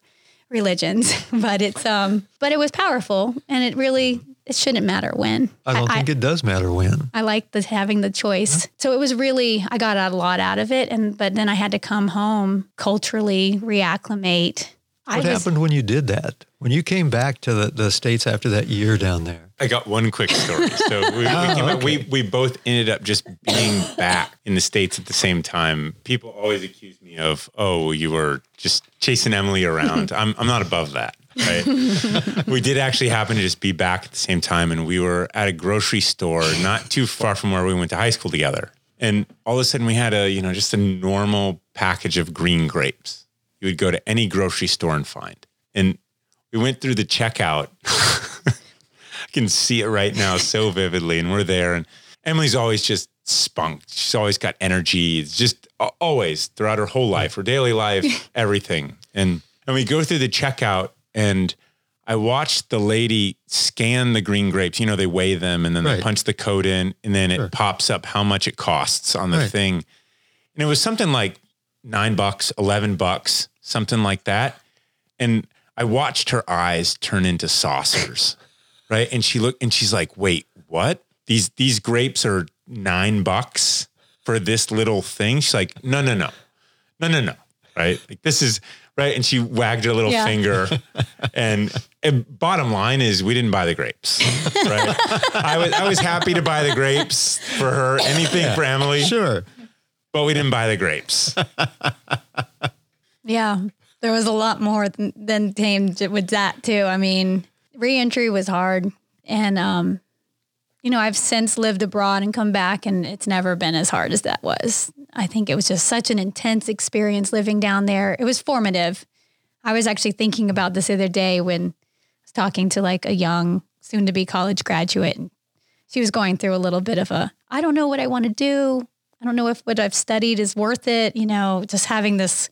S3: religions. But it's um, but it was powerful, and it really it shouldn't matter when.
S2: I don't think it does matter when.
S3: I like the having the choice. So it was really I got a lot out of it, and but then I had to come home culturally reacclimate. I
S2: What
S3: was
S2: happened when you did that? When you came back to the, the States after that year down there?
S1: I got one quick story. So we, we,
S2: Oh,
S1: came
S2: okay.
S1: we we both ended up just being back in the states at the same time. People always accuse me of, oh, you were just chasing Emily around. I'm I'm not above that. Right. we did actually happen to just be back at the same time, and we were at a grocery store not too far from where we went to high school together. And all of a sudden, we had a you know just a normal package of green grapes. You would go to any grocery store and find, and we went through the checkout I can see it right now so vividly. And we're there, and Emily's always just spunked. She's always got energy. It's just always throughout her whole life, her daily life, everything. And and we go through the checkout, and I watched the lady scan the green grapes. You know, they weigh them and then
S2: Right.
S1: they punch the code in and then
S2: Sure.
S1: it pops up how much it costs on the
S2: Right.
S1: thing. And it was something like nine bucks, 11 bucks, something like that. And I watched her eyes turn into saucers. right. And she looked and she's like, wait, what? These, these grapes are nine bucks for this little thing. She's like, no, no, no, no, no, no. Right. Like this is right. And she wagged her little
S3: Yeah.
S1: finger. And, and bottom line is we didn't buy the grapes. Right. I was, I was happy to buy the grapes for her, anything for Emily,
S2: Sure.
S1: but we didn't buy the grapes.
S3: Yeah, there was a lot more than, than came with that too. I mean, reentry was hard, and um, you know, I've since lived abroad and come back, and it's never been as hard as that was. I think it was just such an intense experience living down there. It was formative. I was actually thinking about this the other day when I was talking to like a young, soon-to-be college graduate, and she was going through a little bit of a, I don't know what I want to do. I don't know if what I've studied is worth it. You know, just having this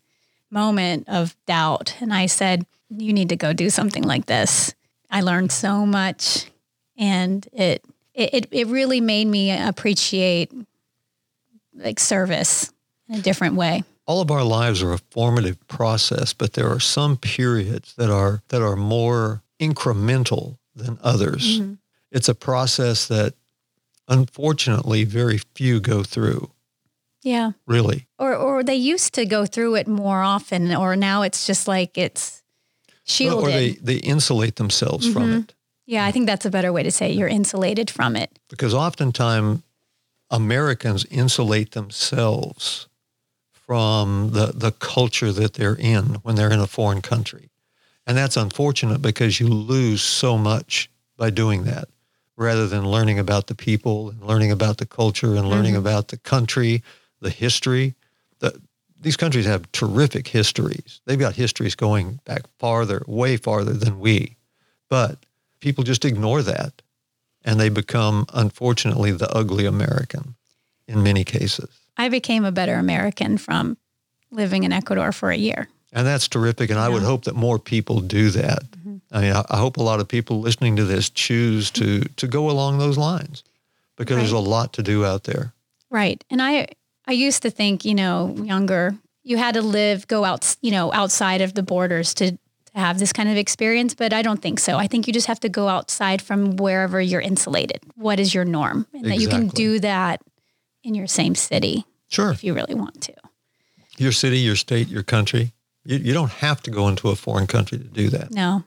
S3: moment of doubt. And I said, You need to go do something like this. I learned so much and it it it really made me appreciate like service in a different way.
S2: all of our lives are a formative process, but there are some periods that are that are more incremental than others. Mm-hmm. It's a process that unfortunately very few go through,
S3: Yeah.
S2: really.
S3: Or or they used to go through it more often or now it's just like it's shielded.
S2: Or they, they insulate themselves from mm-hmm. it.
S3: yeah, I think that's a better way to say it. you're insulated from it.
S2: Because oftentimes Americans insulate themselves from the, the culture that they're in when they're in a foreign country. And that's unfortunate because you lose so much by doing that rather than learning about the people and learning about the culture and learning mm-hmm. about the country, the history. The, these countries have terrific histories. They've got histories going back farther, way farther than we. But people just ignore that and they become, unfortunately, the ugly American in many cases.
S3: I became a better American from living in Ecuador for a year.
S2: And that's terrific. And I would hope that more people do that. Mm-hmm. I mean, I, I hope a lot of people listening to this choose to mm-hmm. to go along those lines because there's a lot to do out there.
S3: Right. And I I used to think, you know, younger, you had to live, go out, you know, outside of the borders to, to have this kind of experience, but I don't think so. I think you just have to go outside from wherever you're insulated. What is your norm? And that you can do that in your same city
S2: Sure.
S3: if you really want to.
S2: Your city, your state, your country. You, you don't have to go into a foreign country to do that.
S3: No.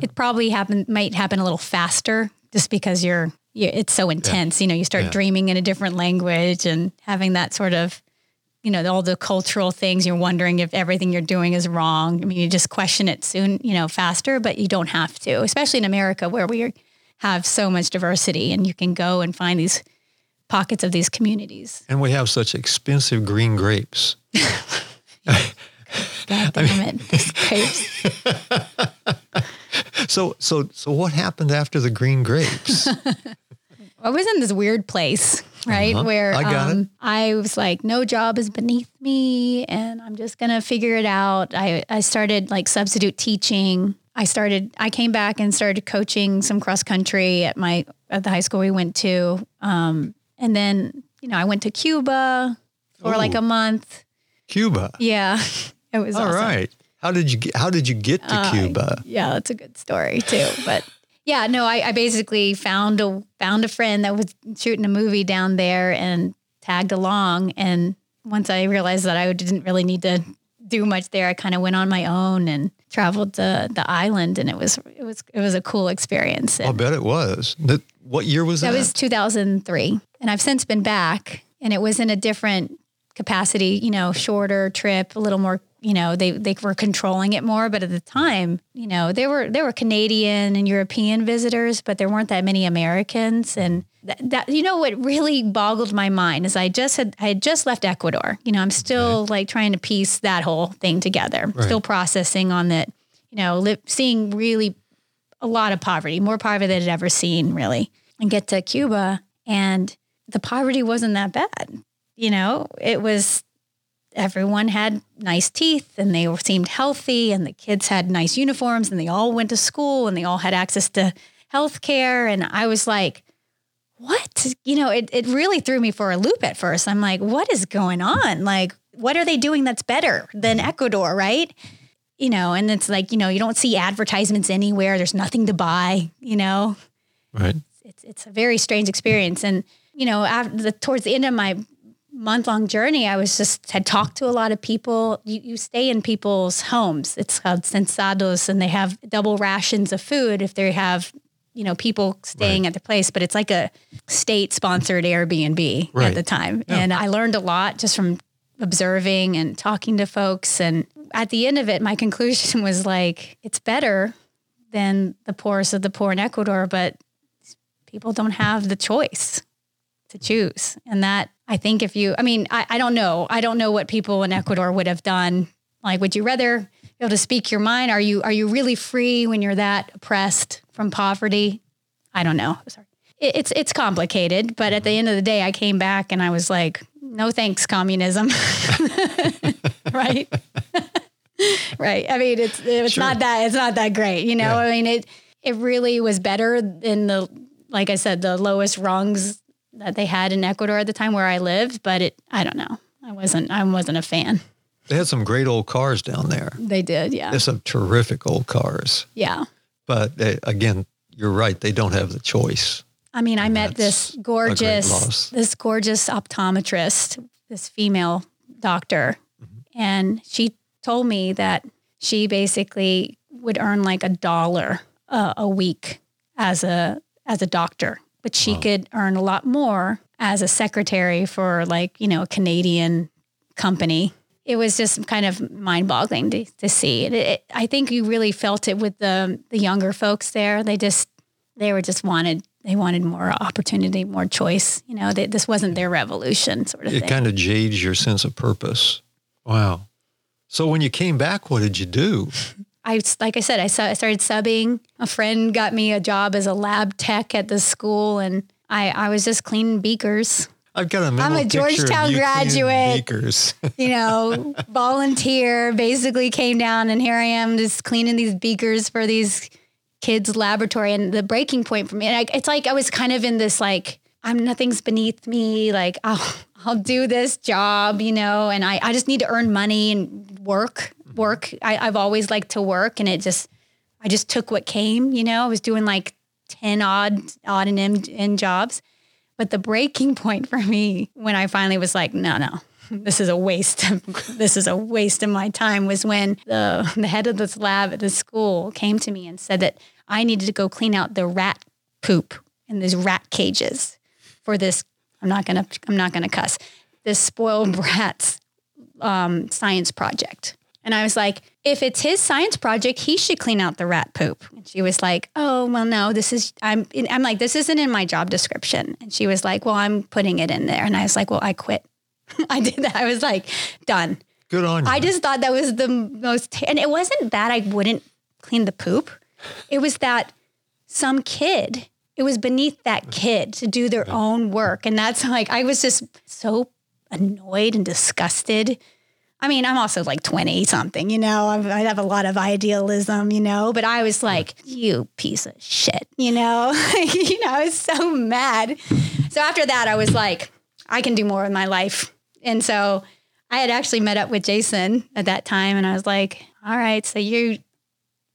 S3: It probably happen might happen a little faster just because you're, you it's so intense. You know, you start
S2: Yeah.
S3: dreaming in a different language and having that sort of, you know, all the cultural things. You're wondering if everything you're doing is wrong. I mean, you just question it soon, you know, faster, but you don't have to, especially in America where we have so much diversity and you can go and find these pockets of these communities.
S2: And we have such expensive green grapes.
S3: God damn it. These grapes.
S2: So so so what happened after the green grapes?
S3: I was in this weird place, right?
S2: Uh-huh.
S3: Where
S2: I got it.
S3: um, I was like, no job is beneath me and I'm just going to figure it out. I, I started like substitute teaching. I started, I came back and started coaching some cross country at my, at the high school we went to. Um, and then, you know, I went to Cuba for like a month.
S2: Cuba.
S3: Yeah. It was
S2: All
S3: awesome.
S2: right. How did you how did you get to
S3: Uh,
S2: Cuba?
S3: Yeah, that's a good story too. But yeah, no, I, I basically found a found a friend that was shooting a movie down there and tagged along. And once I realized that I didn't really need to do much there, I kind of went on my own and traveled to the island, and it was it was it was a cool experience.
S2: I'll bet it was. That, what year was that?
S3: that was 2003, and I've since been back, and it was in a different capacity, you know, shorter trip, a little more, you know, they they were controlling it more, but at the time, you know, there were there were Canadian and European visitors, but there weren't that many Americans and that, that you know what really boggled my mind is I just had I had just left Ecuador. You know, I'm still like trying to piece that whole thing together. Still processing on that, you know, li- seeing really a lot of poverty, more poverty than I'd ever seen, really. And get to Cuba, and the poverty wasn't that bad. You know, it was everyone had nice teeth and they seemed healthy and the kids had nice uniforms and they all went to school and they all had access to health care. And I was like, what? You know, it, it really threw me for a loop at first. I'm like, what is going on? Like, what are they doing that's better than mm-hmm. Ecuador, right? You know, and it's like, you know, you don't see advertisements anywhere. There's nothing to buy, you know?
S2: Right.
S3: It's, it's a very strange experience. And, you know, after the, towards the end of my month long journey, I was just had talked to a lot of people. You, you stay in people's homes. It's called sensados, and they have double rations of food if they have, you know, people staying
S2: Right.
S3: at the place. But it's like a state sponsored Airbnb
S2: Right.
S3: at the time,
S2: Yeah.
S3: and I learned a lot just from observing and talking to folks. And at the end of it, my conclusion was like, it's better than the poorest of the poor in Ecuador, but people don't have the choice to choose. And that I think if you, I mean, I, I don't know. I don't know what people in Ecuador would have done. Like, would you rather be able to speak your mind? Are you are you really free when you're that oppressed from poverty? I don't know. Sorry. It, it's it's complicated, but at the end of the day, I came back and I was like, no thanks, communism. right. right. I mean, it's it's
S2: Sure.
S3: not that it's not that great, you know.
S2: Yeah.
S3: I mean, it it really was better in the like I said, the lowest rungs that they had in Ecuador at the time where I lived, but it I don't know. I wasn't I wasn't a fan.
S2: They had some great old cars down there.
S3: They did, yeah.
S2: There's some terrific old cars.
S3: Yeah.
S2: But uh, again, you're right. They don't have the choice.
S3: I mean, I met this gorgeous, this gorgeous optometrist, this female doctor,
S2: Mm-hmm.
S3: and she told me that she basically would earn like a dollar uh, a week as a as a doctor, but she
S2: Wow.
S3: could earn a lot more as a secretary for like you know a Canadian company. It was just kind of mind boggling to, to see. It, it, I think you really felt it with the the younger folks there. They just they were just wanted they wanted more opportunity, more choice. You know, they, this wasn't their revolution sort of
S2: It
S3: thing.
S2: kind of jades your sense of purpose. Wow. So when you came back, what did you do?
S3: I like I said, I, I started subbing. A friend got me a job as a lab tech at the school, and I, I was just cleaning beakers.
S2: I've got a mental
S3: a
S2: picture of
S3: Georgetown graduate.
S2: Beakers.
S3: You know, volunteer. Basically, came down, and here I am just cleaning these beakers for these kids' laboratory. And the breaking point for me, and I, it's like I was kind of in this like I'm nothing's beneath me. Like I'll I'll do this job, you know, and I I just need to earn money and work work. I, I've always liked to work, and it just I just took what came. You know, I was doing like ten odd odd and end, end jobs. But the breaking point for me when I finally was like, no, no, this is a waste. Of, this is a waste of my time. Was when the the head of this lab at the school came to me and said that I needed to go clean out the rat poop in these rat cages for this. I'm not gonna. I'm not gonna cuss. This spoiled brats um, science project. And I was like, if it's his science project, he should clean out the rat poop. And she was like, oh, well, no, this is, I'm, I'm like, this isn't in my job description. And she was like, well, I'm putting it in there. And I was like, well, I quit. I did that. I was like, done.
S2: Good on you.
S3: I just thought that was the most, and it wasn't that I wouldn't clean the poop. It was that some kid, it was beneath that kid to do their own work. And that's like, I was just so annoyed and disgusted. I mean, I'm also like 20 something, you know, I'm- I have a lot of idealism, you know, but I was like, you piece of shit, you know, you know, I was so mad. So after that, I was like, I can do more with my life. And so I had actually met up with Jason at that time and I was like, all right, so you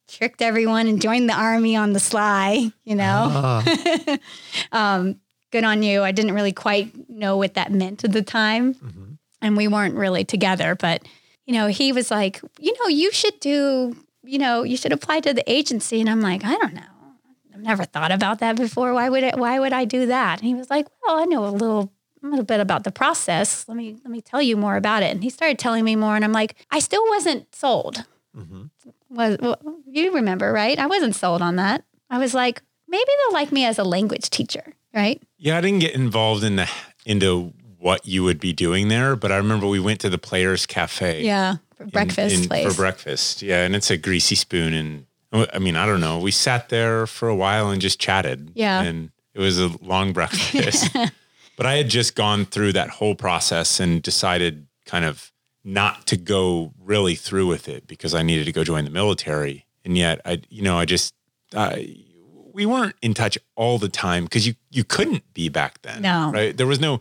S3: tricked everyone and joined the army on the sly, you know?
S2: Ah,
S3: um, good on you. I didn't really quite know what that meant at the time.
S2: Mhm.
S3: And we weren't really together, but you know, he was like, you know, you should do, you know, you should apply to the agency. And I'm like, I don't know. I've never thought about that before. Why would it, why would I do that? And he was like, well, I know a little a little bit about the process. Let me let me tell you more about it. And he started telling me more and I'm like, I still wasn't sold.
S2: mhm.
S3: Was well, you remember, right? I wasn't sold on that. I was like, maybe they'll like me as a language teacher, right?
S1: Yeah, I didn't get involved in the into what you would be doing there, but I remember we went to the Players Cafe.
S3: Yeah, for breakfast
S1: in-
S3: place.
S1: for breakfast. Yeah, and it's a greasy spoon, and I mean, I don't know. We sat there for a while and just chatted.
S3: Yeah.
S1: and it was a long breakfast. but I had just gone through that whole process and decided, kind of not to go really through with it because I needed to go join the military. And yet I, you know, I just, uh, we weren't in touch all the time because you, you couldn't be back then.
S3: No.
S1: Right. There was no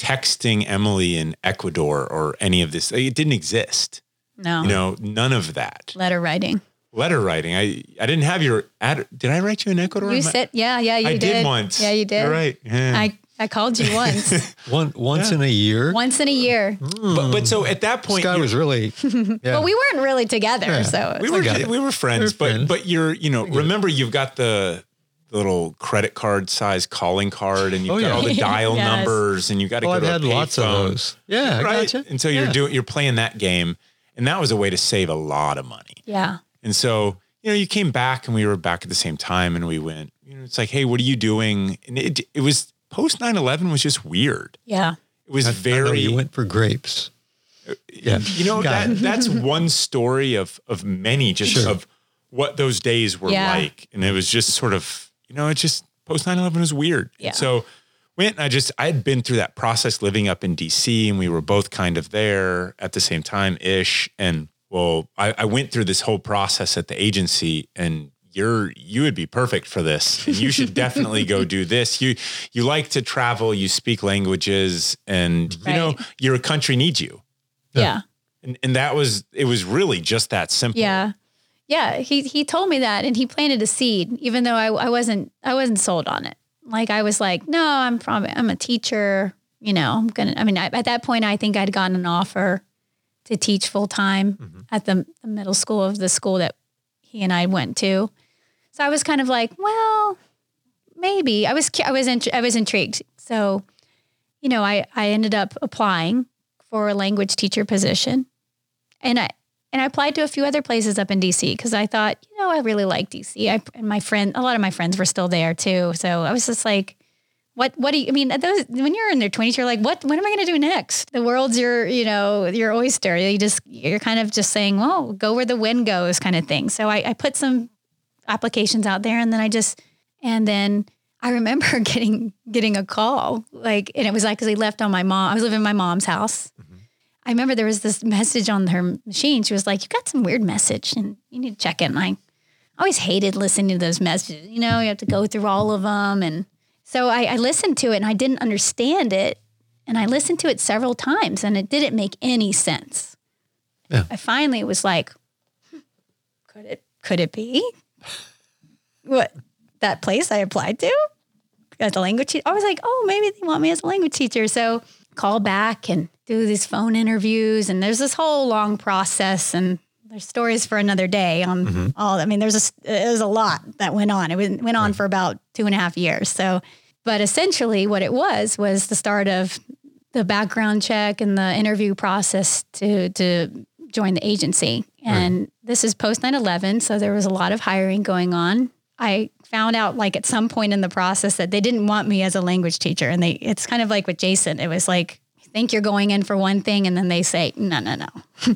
S1: texting Emily in Ecuador or any of this. It didn't exist.
S3: No.
S1: You know, none of that.
S3: Letter writing.
S1: Letter writing. I, I didn't have your ad. Did I write you in Ecuador?
S3: You
S1: My-
S3: said, yeah, yeah, you
S1: I
S3: did.
S1: did once.
S3: Yeah, you did.
S1: You're right. Yeah.
S3: I, I called you once,
S2: One once in a year.
S3: once in a year.
S1: but, but so at that
S2: This
S1: point,
S2: guy was really. Yeah.
S3: But we weren't really together.
S2: Yeah.
S3: So
S1: we were we were friends,
S2: We're
S1: but
S2: friends.
S1: but you're you know remember you've got the the little credit card size calling card and you've
S2: Oh,
S1: got
S2: yeah.
S1: all the dial
S3: Yes.
S1: numbers and you got to
S2: Oh,
S1: go
S2: I've
S1: to a
S2: had lots of those. Yeah, I
S1: right?
S2: gotcha.
S1: And so you're doing you're playing that game, and that was a way to save a lot of money.
S3: yeah.
S1: And so you know you came back and we were back at the same time, and we went. You know, it's like, hey, what are you doing? And it it was post 9-11 was just weird.
S3: Yeah.
S1: It was
S2: I know
S1: very
S2: you went for grapes. Uh, yeah.
S1: you know
S2: Got
S1: that
S2: it.
S1: that's one story of of many just
S2: Sure.
S1: of what those days were
S3: Yeah.
S1: like and it was just sort of you know it's just post 9-11 was weird
S3: Yeah.
S1: so went and i just i had been through that process living up in dc and we were both kind of there at the same time ish and well i, I went through this whole process at the agency and you're you would be perfect for this you should definitely go do this you you like to travel you speak languages and you know your country needs you
S3: Yeah.
S1: and, and that was it was really just that simple.
S3: Yeah. Yeah. He he told me that and he planted a seed, even though I, I wasn't I wasn't sold on it. Like I was like, no, I'm from I'm a teacher. You know, I'm gonna I mean, I, at that point I think I'd gotten an offer to teach full time mm-hmm. at the, the middle school of the school that he and I went to. So I was kind of like, well, maybe. I was I was int- I was intrigued. So, you know, I I ended up applying for a language teacher position. And I and I applied to a few other places up in DC because I thought, you know, I really like DC. I and my friend, a lot of my friends were still there too. So I was just like, what what do you I mean those when you're in their 20s you're like what what am I going to do next? The world's your, you know, your oyster. You just you're kind of just saying, "Well, go where the wind goes" kind of thing. So I, I put some applications out there and then I just and then I remember getting getting a call like and it was like cuz they left on my mom. I was living in my mom's house. Mm-hmm. I remember there was this message on her machine. She was like, "You got some weird message and you need to check it." And I always hated listening to those messages. You know, you have to go through all of them and so I, I listened to it and I didn't understand it. And I listened to it several times and it didn't make any sense.
S2: Yeah.
S3: I finally was like, "Hmm, could it could it be? What that place I applied to? As a language teacher? I was like, oh, maybe they want me as a language teacher. So call back and do these phone interviews. And there's this whole long process and there's stories for another day on mm-hmm. all. I mean, there's a, there's a lot that went on. It went, went on for about two and a half years. So, but essentially what it was, was the start of the background check and the interview process to, to join the agency. And this is post 9 11. So there was a lot of hiring going on. I found out like at some point in the process that they didn't want me as a language teacher. And they, it's kind of like with Jason. It was like, you think you're going in for one thing and then they say, no, no, no.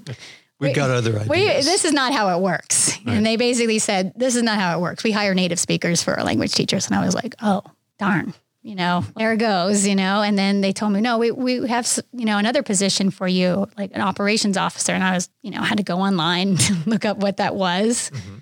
S2: We got other ideas.
S3: We, this is not how it works. And they basically said, this is not how it works. We hire native speakers for our language teachers. And I was like, oh, darn, you know, there it goes, you know. And then they told me, no, we, we have, you know, another position for you, like an operations officer. And I was, you know, had to go online to look up what that was. Mm-hmm.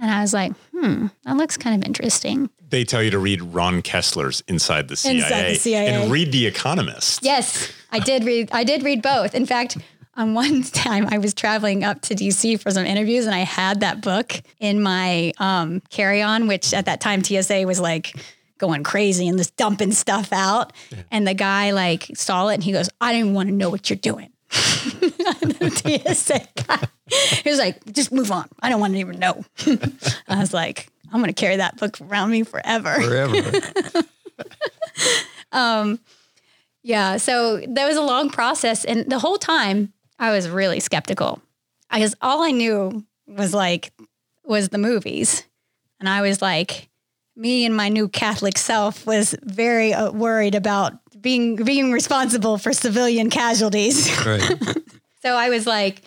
S3: And I was like, hmm, that looks kind of interesting.
S1: They tell you to read Ron Kessler's Inside the CIA,
S3: Inside the CIA.
S1: and read The Economist.
S3: Yes, I did read. I did read both. In fact, on one time I was traveling up to DC for some interviews, and I had that book in my um, carry-on, which at that time TSA was like going crazy and just dumping stuff out. And the guy like saw it, and he goes, "I didn't want to know what you're doing." The TSA guy, he was like, "Just move on. I don't want to even know." I was like, "I'm going to carry that book around me forever."
S2: forever.
S3: um, Yeah. So that was a long process. And the whole time I was really skeptical I because all I knew was like, was the movies. And I was like, me and my new Catholic self was very uh, worried about being being responsible for civilian casualties.
S2: right.
S3: So I was like,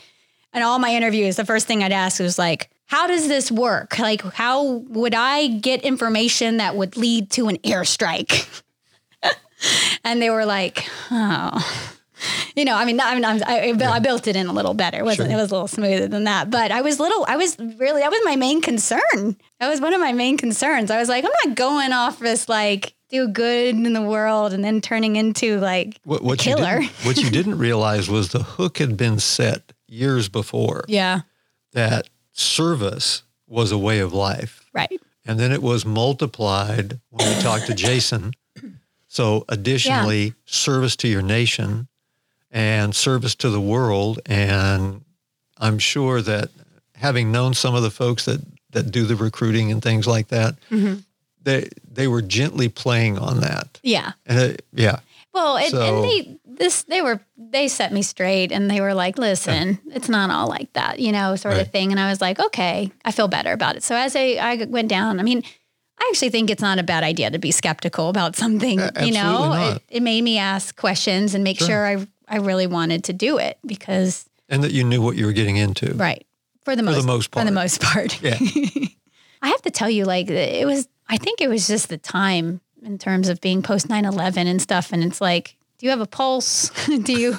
S3: in all my interviews, the first thing I'd ask was like, how does this work? Like, how would I get information that would lead to an airstrike? and they were like, oh, you know, I mean, I, mean, I, I, I built it in a little better. It wasn't
S2: Sure.
S3: it was a little smoother than that? But I was little. I was really that was my main concern. That was one of my main concerns. I was like, I'm not going off this like do good in the world and then turning into like
S2: What, what you
S3: killer.
S2: didn't, what you didn't realize was the hook had been set years before
S3: Yeah.
S2: that service was a way of life.
S3: Right.
S2: And then it was multiplied when we talked to Jason. So additionally, service to your nation and service to the world. And I'm sure that having known some of the folks that, that do the recruiting and things like that,
S3: Mm-hmm.
S2: they they were gently playing on that.
S3: Yeah.
S2: And it, yeah,
S3: Well, it,
S2: So-
S3: and they this they were they set me straight and they were like, "Listen, it's not all like that," you know, sort
S2: Right.
S3: of thing. And I was like, "Okay, I feel better about it." So as I I went down, I mean, I actually think it's not a bad idea to be skeptical about something.
S2: A-
S3: you know, it, it made me ask questions and make
S2: Sure.
S3: sure I I really wanted to do it because
S2: and that you knew what you were getting into.
S3: right for the most For
S2: the most
S3: for the most part.
S2: Yeah.
S3: I have to tell you, like, it was, I think it was just the time in terms of being post 9 11 and stuff. And it's like, do you have a pulse? do you,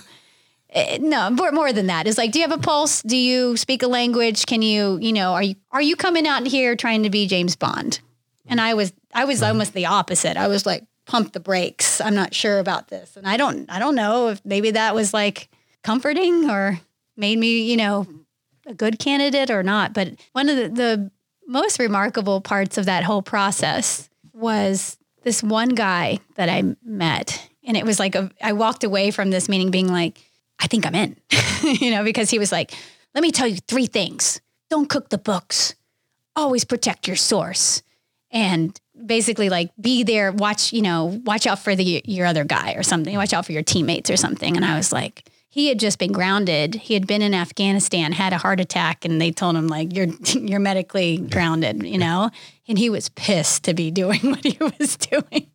S3: eh, no, more, more than that. It's like, do you have a pulse? Do you speak a language? Can you, you know, are you, are you coming out here trying to be James Bond? And I was, I was almost the opposite. I was like, pump the brakes. I'm not sure about this. And I don't, I don't know if maybe that was like comforting or made me, you know, a good candidate or not. But one of the, the most remarkable parts of that whole process was this one guy that I met. And it was like, a, I walked away from this meeting being like, I think I'm in, you know, because he was like, let me tell you three things. Don't cook the books. Always protect your source. And basically like be there, watch, you know, watch out for the your other guy or something. Watch out for your teammates or something. And I was like, he had just been grounded. He had been in Afghanistan, had a heart attack, and they told him like you're you're medically grounded, you know. And he was pissed to be doing what he was doing.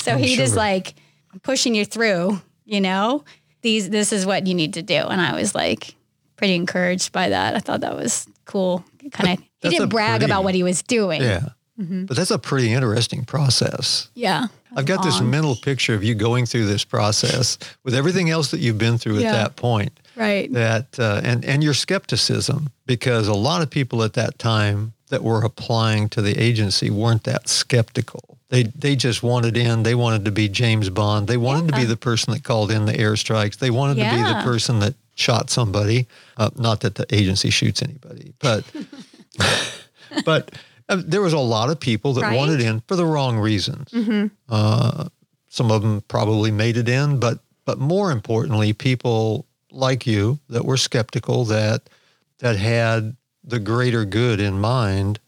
S3: So
S2: I'm
S3: he just like I'm pushing you through, you know. These this is what you need to do. And I was like pretty encouraged by that. I thought that was cool. Kind of he didn't brag
S2: pretty-
S3: about what he was doing.
S2: Yeah. Mm-hmm. But that's a pretty interesting process.
S3: Yeah.
S2: I've got this mental picture of you going through this process with everything else that you've been through
S3: Yeah.
S2: at that point.
S3: Right.
S2: That uh, and and your skepticism because a lot of people at that time that were applying to the agency weren't that skeptical. They they just wanted in. They wanted to be James Bond. They wanted to be the person that called in the airstrikes. They wanted to be the person that shot somebody. Uh, not that the agency shoots anybody, but but there was a lot of people that
S3: Right.
S2: wanted in for the wrong reasons.
S3: Mm-hmm.
S2: Uh, some of them probably made it in, but but more importantly, people like you that were skeptical that that had the greater good in mind,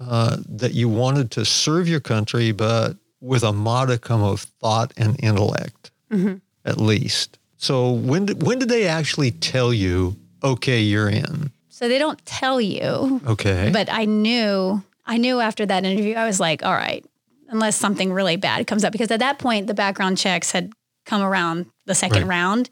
S2: uh, that you wanted to serve your country, but with a modicum of thought and intellect,
S3: Mm-hmm.
S2: at least. So when did, when did they actually tell you, okay, you're in?
S3: So they don't tell you,
S2: Okay,
S3: but I knew I knew after that interview I was like, all right, unless something really bad comes up because at that point the background checks had come around the second
S2: Right.
S3: round.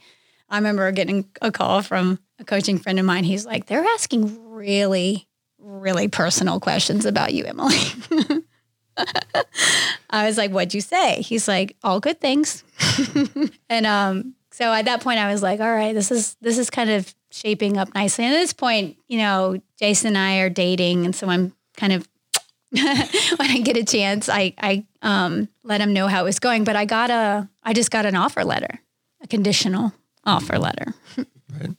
S3: I remember getting a call from a coaching friend of mine. He's like, they're asking really, really personal questions about you, Emily. I was like, what'd you say? He's like, all good things. and um, so at that point I was like, all right, this is this is kind of shaping up nicely. And at this point, you know, Jason and I are dating, and so I'm kind of when I get a chance, I I um, let him know how it was going. But I got a I just got an offer letter, a conditional offer letter,
S2: right.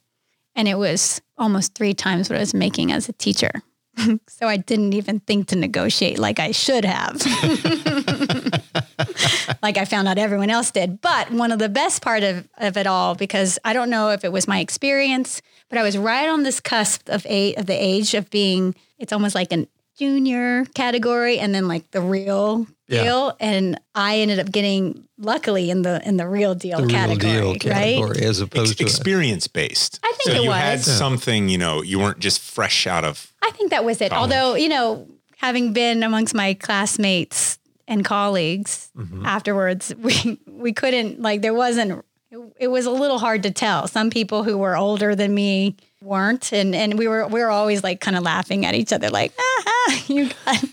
S3: and it was almost three times what I was making as a teacher. so I didn't even think to negotiate like I should have. like I found out everyone else did. But one of the best part of, of it all, because I don't know if it was my experience, but I was right on this cusp of a of the age of being it's almost like an junior category and then like the real
S2: Yeah.
S3: deal. And I ended up getting luckily in the in the real deal
S2: The real
S3: category.
S2: deal
S3: right?
S2: as opposed to
S1: experience based.
S3: I think
S1: so
S3: it
S1: you
S3: was.
S1: had
S3: Yeah.
S1: something, you know, you weren't just fresh out of.
S3: I think that was it.
S1: College.
S3: Although, you know, having been amongst my classmates and colleagues
S2: Mm-hmm.
S3: afterwards, we we couldn't like there wasn't it, it was a little hard to tell. Some people who were older than me weren't and and we were we were always like kind of laughing at each other like, "Ah, you got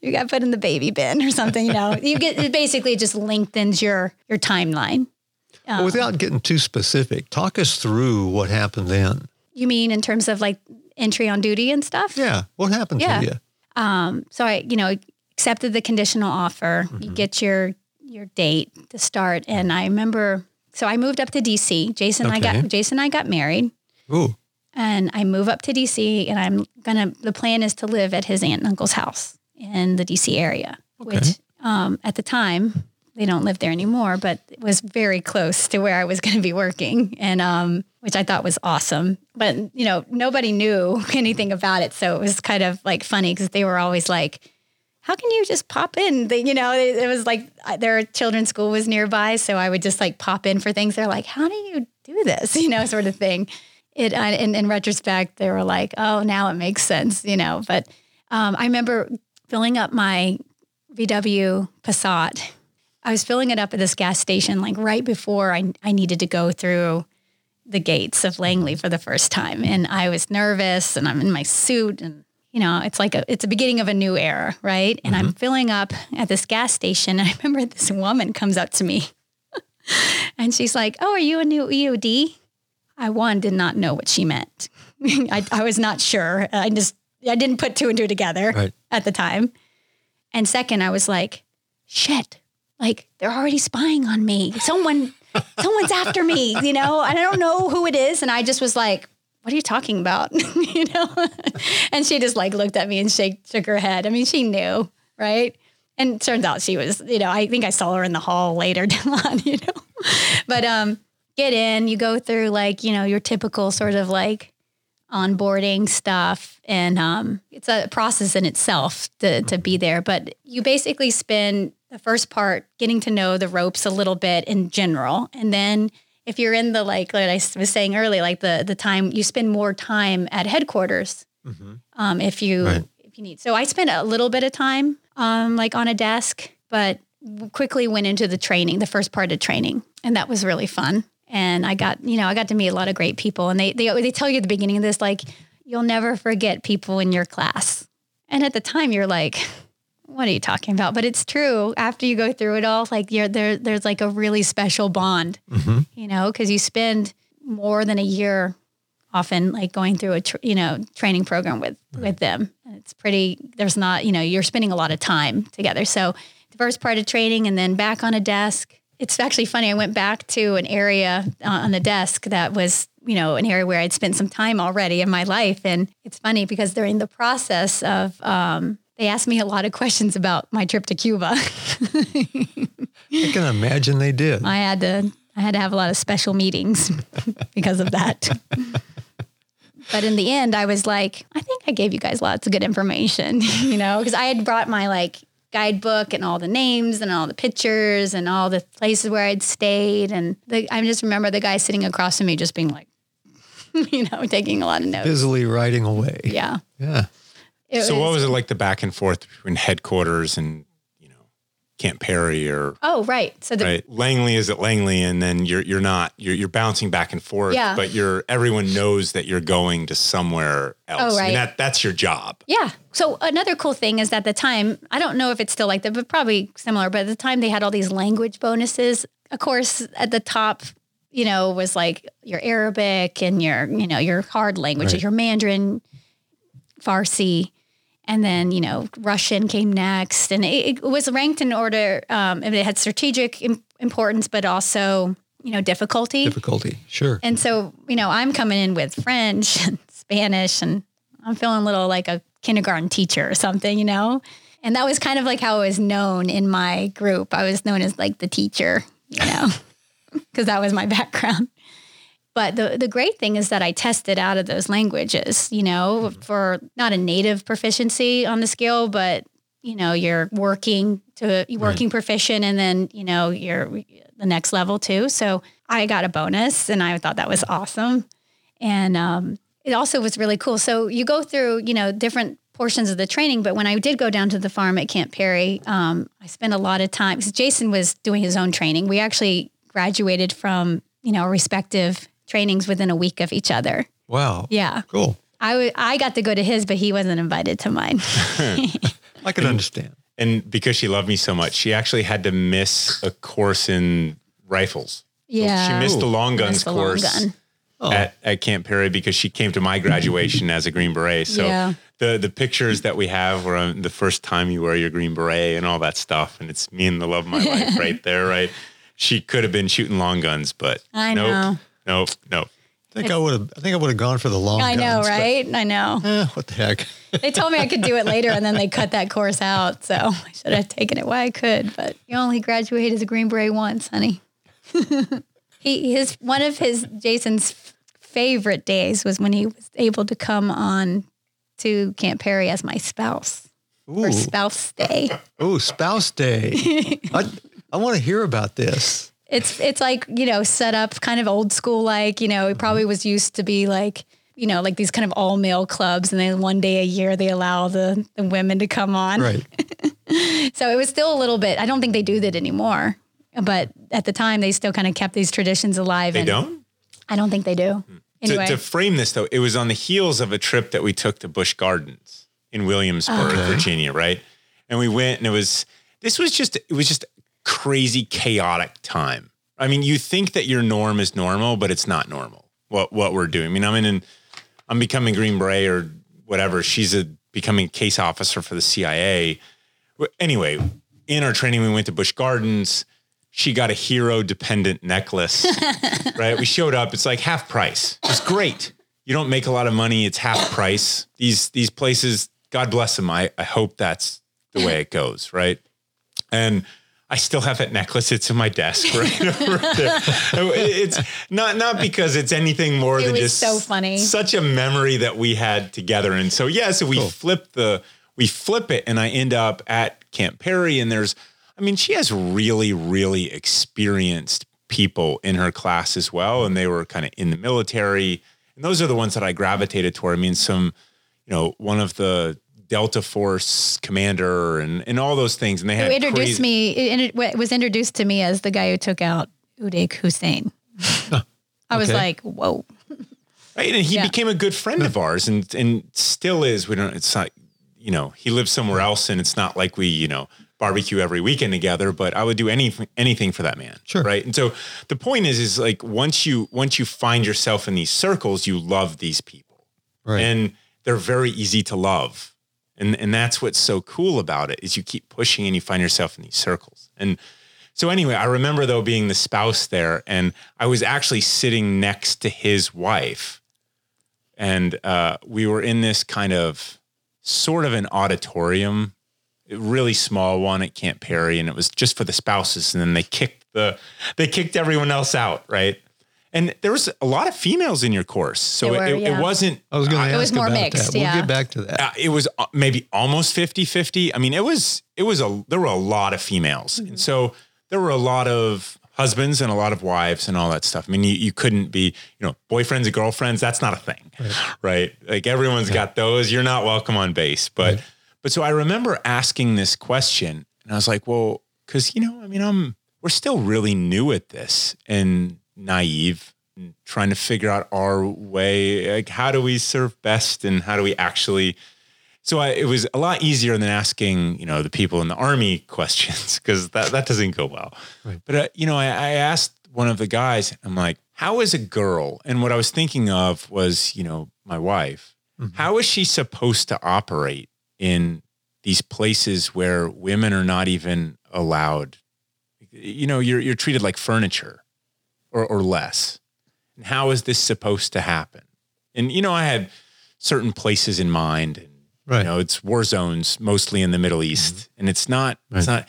S3: you got put in the baby bin or something, you know. you get it basically just lengthens your your timeline. um,
S2: Well, without getting too specific, talk us through what happened then.
S3: you mean in terms of like entry on duty and stuff?
S2: Yeah. What happened
S3: Yeah.
S2: to you?
S3: Um, so I, you know, accepted the conditional offer. You
S2: Mm-hmm.
S3: get your your date to start, and I remember. So I moved up to DC. Jason and I got Jason and I got married,
S2: Ooh.
S3: And I move up to DC, and I'm gonna. The plan is to live at his aunt and uncle's house in the DC area, which um, at the time they don't live there anymore, but it was very close to where I was going to be working, and um, which I thought was awesome. But you know, nobody knew anything about it, so it was kind of like funny because they were always like, "How can you just pop in?" They, you know, it, it was like their children's school was nearby, so I would just like pop in for things. They're like, "How do you do this?" You know, sort of thing. It uh, in, in retrospect, they were like, "Oh, now it makes sense," you know. But um, I remember filling up my VW Passat. I was filling it up at this gas station like right before I, I needed to go through the gates of Langley for the first time. And I was nervous and I'm in my suit and you know, it's like a it's a beginning of a new era, right? And I'm filling up at this gas station and I remember this woman comes up to me and she's like, Oh, are you a new EOD? I one did not know what she meant. I, I was not sure. I just I didn't put two and two together
S2: Right.
S3: at the time. And second, I was like, shit, like they're already spying on me. Someone, someone's after me, you know, and I don't know who it is. And I just was like, what are you talking about? you know? and she just like looked at me and shake, shook her head. I mean, she knew, right? And turns out she was, you know, I think I saw her in the hall later on, you know. But um get in, you go through like, you know, your typical sort of like onboarding stuff and um, it's a process in itself to, to be there but you basically spend the first part getting to know the ropes a little bit in general. And then if you're in the like like i was saying earlier like the the time you spend more time at headquarters um, if you
S2: Right.
S3: if you need. So i spent a little bit of time um, like on a desk but quickly went into the training the first part of training and that was really fun and I got, you know, I got to meet a lot of great people. And they they they tell you at the beginning of this, like, you'll never forget people in your class. And at the time, you're like, what are you talking about? But it's true. After you go through it all, like you're there, there's like a really special bond, mm-hmm. you know, because you spend more than a year often like going through a tr- you know training program with with them it's pretty there's not you know you're spending a lot of time together so the first part of training and then back on a desk it's actually funny i went back to an area uh, on the desk that was you know an area where i'd spent some time already in my life. And it's funny because during the process of um, they asked me a lot of questions about my trip to cuba.
S2: I can imagine they did.
S3: i had to i had to have a lot of special meetings because of that. But in the end i was like i think i gave you guys lots of good information you know because i had brought my like guidebook and all the names and all the pictures and all the places where i'd stayed and the, i just remember the guy sitting across from me just being like you know taking a lot of notes
S2: Busily writing away.
S3: yeah
S2: Yeah.
S3: It
S1: so what was it like the back and forth between headquarters and Camp Peary or
S3: oh right so the
S1: right Langley is at Langley and then you're you're not you're you're bouncing back and forth
S3: Yeah.
S1: but you're everyone knows that you're going to somewhere oh, else
S3: Oh,
S1: I mean,
S3: right.
S1: that that's your job
S3: Yeah. So another cool thing is that the time, I don't know if it's still like that, but probably similar. But at the time, they had all these language bonuses. Of course, at the top, you know, was like your Arabic and your, you know, your hard languages,
S2: Right.
S3: your Mandarin, Farsi, and then you know Russian came next, and it, it was ranked in order. Um, and it had strategic im- importance, but also you know difficulty.
S2: Difficulty. Sure.
S3: And so, you know, I'm coming in with French and Spanish and I'm feeling a little like a kindergarten teacher or something, you know? And that was kind of like how I was known in my group. I was known as like the teacher, you know, because that was my background. But the, the great thing is that I tested out of those languages, you know, for not a native proficiency on the scale, but you know, you're working to you're working proficient and then, you know, you're the next level too. So I got a bonus and I thought that was awesome. And um, it also was really cool. So you go through, you know, different portions of the training, but when I did go down to the farm at Camp Peary, um, I spent a lot of time because Jason was doing his own training. We actually graduated from, you know, respective trainings within a week of each other.
S2: Wow.
S3: Yeah.
S2: Cool.
S3: I, w- I got to go to his, but he wasn't invited to mine.
S2: I can understand.
S1: and because she loved me so much she actually had to miss a course in rifles
S3: Yeah.
S1: she missed the long guns
S3: Missed the long
S1: course
S3: gun.
S2: Oh.
S1: at, at Camp Peary because she came to my graduation as a Green Beret. So
S3: Yeah.
S1: the the pictures that we have were on the first time you wear your Green Beret and all that stuff, and it's me and the love of my life right there, right? She could have been shooting long guns, but
S3: I
S1: nope,
S3: know.
S1: Nope, nope.
S2: I think I would have. I think I would have gone for the long.
S3: I know,
S2: guns, but,
S3: right? I know.
S2: eh, what the heck?
S3: They told me I could do it later, and then they cut that course out. So I should have taken it while I could. But you only graduate as a Green Beret once, honey. he his one of his Jason's favorite days was when he was able to come on to Camp Peary as my spouse for
S2: Ooh,
S3: spouse day.
S2: ooh, spouse day. I, I want to hear about this.
S3: It's it's like you know set up kind of old school like you know it probably mm-hmm. was used to be like you know like these kind of all male clubs and then one day a year they allow the the women to come on.
S2: Right.
S3: So it was still a little bit. I don't think they do that anymore. But at the time, they still kind of kept these traditions alive.
S1: They don't.
S3: I don't think they do. Hmm. Anyway,
S1: To, to frame this though, it was on the heels of a trip that we took to Busch Gardens in Williamsburg,
S2: Okay.
S1: Virginia, right? And we went and it was this was just it was just crazy chaotic time. I mean, you think that your norm is normal, but it's not normal. What what we're doing. I mean, I'm in an, I'm becoming Green Beret or whatever. She's a becoming case officer for the CIA. Anyway, in our training, we went to Busch Gardens. She got a hero dependent necklace, right? We showed up. It's like half price. It's great. You don't make a lot of money. It's half price. These these places, God bless them. I, I hope that's the way it goes, right? And I still have that necklace. It's in my desk right over there. Oh, it's not not because it's anything more
S3: It
S1: than
S3: was
S1: just
S3: so funny.
S1: such a memory that we had together. And so yeah, so we flip the we flip it, and I end up at Camp Peary, and there's, I mean, she has really really experienced people in her class as well, and they were kind of in the military, and those are the ones that I gravitated toward. I mean, some, you know, one of the Delta Force commander and and all those things, and they had
S3: who introduced
S1: crazy-
S3: me, it, it was introduced to me as the guy who took out Uday Hussein. I was
S2: Okay.
S3: like, whoa.
S1: Right. And he
S3: Yeah.
S1: became a good friend of ours and and still is. We don't it's not, you know, he lives somewhere else and it's not like we, you know, barbecue every weekend together, but I would do any anything for that man.
S2: Sure.
S1: Right. And so the point is is like once you once you find yourself in these circles, you love these people.
S2: Right.
S1: And they're very easy to love. And and that's what's so cool about it is you keep pushing and you find yourself in these circles. And so anyway, I remember though being the spouse there and I was actually sitting next to his wife. And uh, we were in this kind of sort of an auditorium, a really small one at Camp Peary, and it was just for the spouses. And then they kicked the they kicked everyone else out, right? And there was a lot of females in your course, so it,
S3: were,
S1: it,
S3: yeah.
S1: it wasn't
S2: I was going to ask
S3: It was more
S2: about
S3: mixed,
S2: that. We'll get back to that.
S1: uh, it was uh, maybe almost 50 50 i mean it was it was a there were a lot of females. And so there were a lot of husbands and a lot of wives and all that stuff. I mean you, you couldn't be you know boyfriends and girlfriends that's not a thing right, like everyone's got those. You're not welcome on base. But but so i remember asking this question and i was like well because you know i mean i'm we're still really new at this and naive trying to figure out our way like how do we serve best and how do we actually so I, it was a lot easier than asking, you know, the people in the army questions because that, that doesn't go well.
S2: Right.
S1: But, uh, you know, I, I asked one of the guys, I'm like, how is a girl? And what I was thinking of was, you know, my wife. How is she supposed to operate in these places where women are not even allowed? You know, you're, you're treated like furniture or, or less. And how is this supposed to happen? And, you know, I had certain places in mind and
S2: Right.
S1: you know, it's war zones mostly in the Middle mm-hmm. East, and it's not. It's not.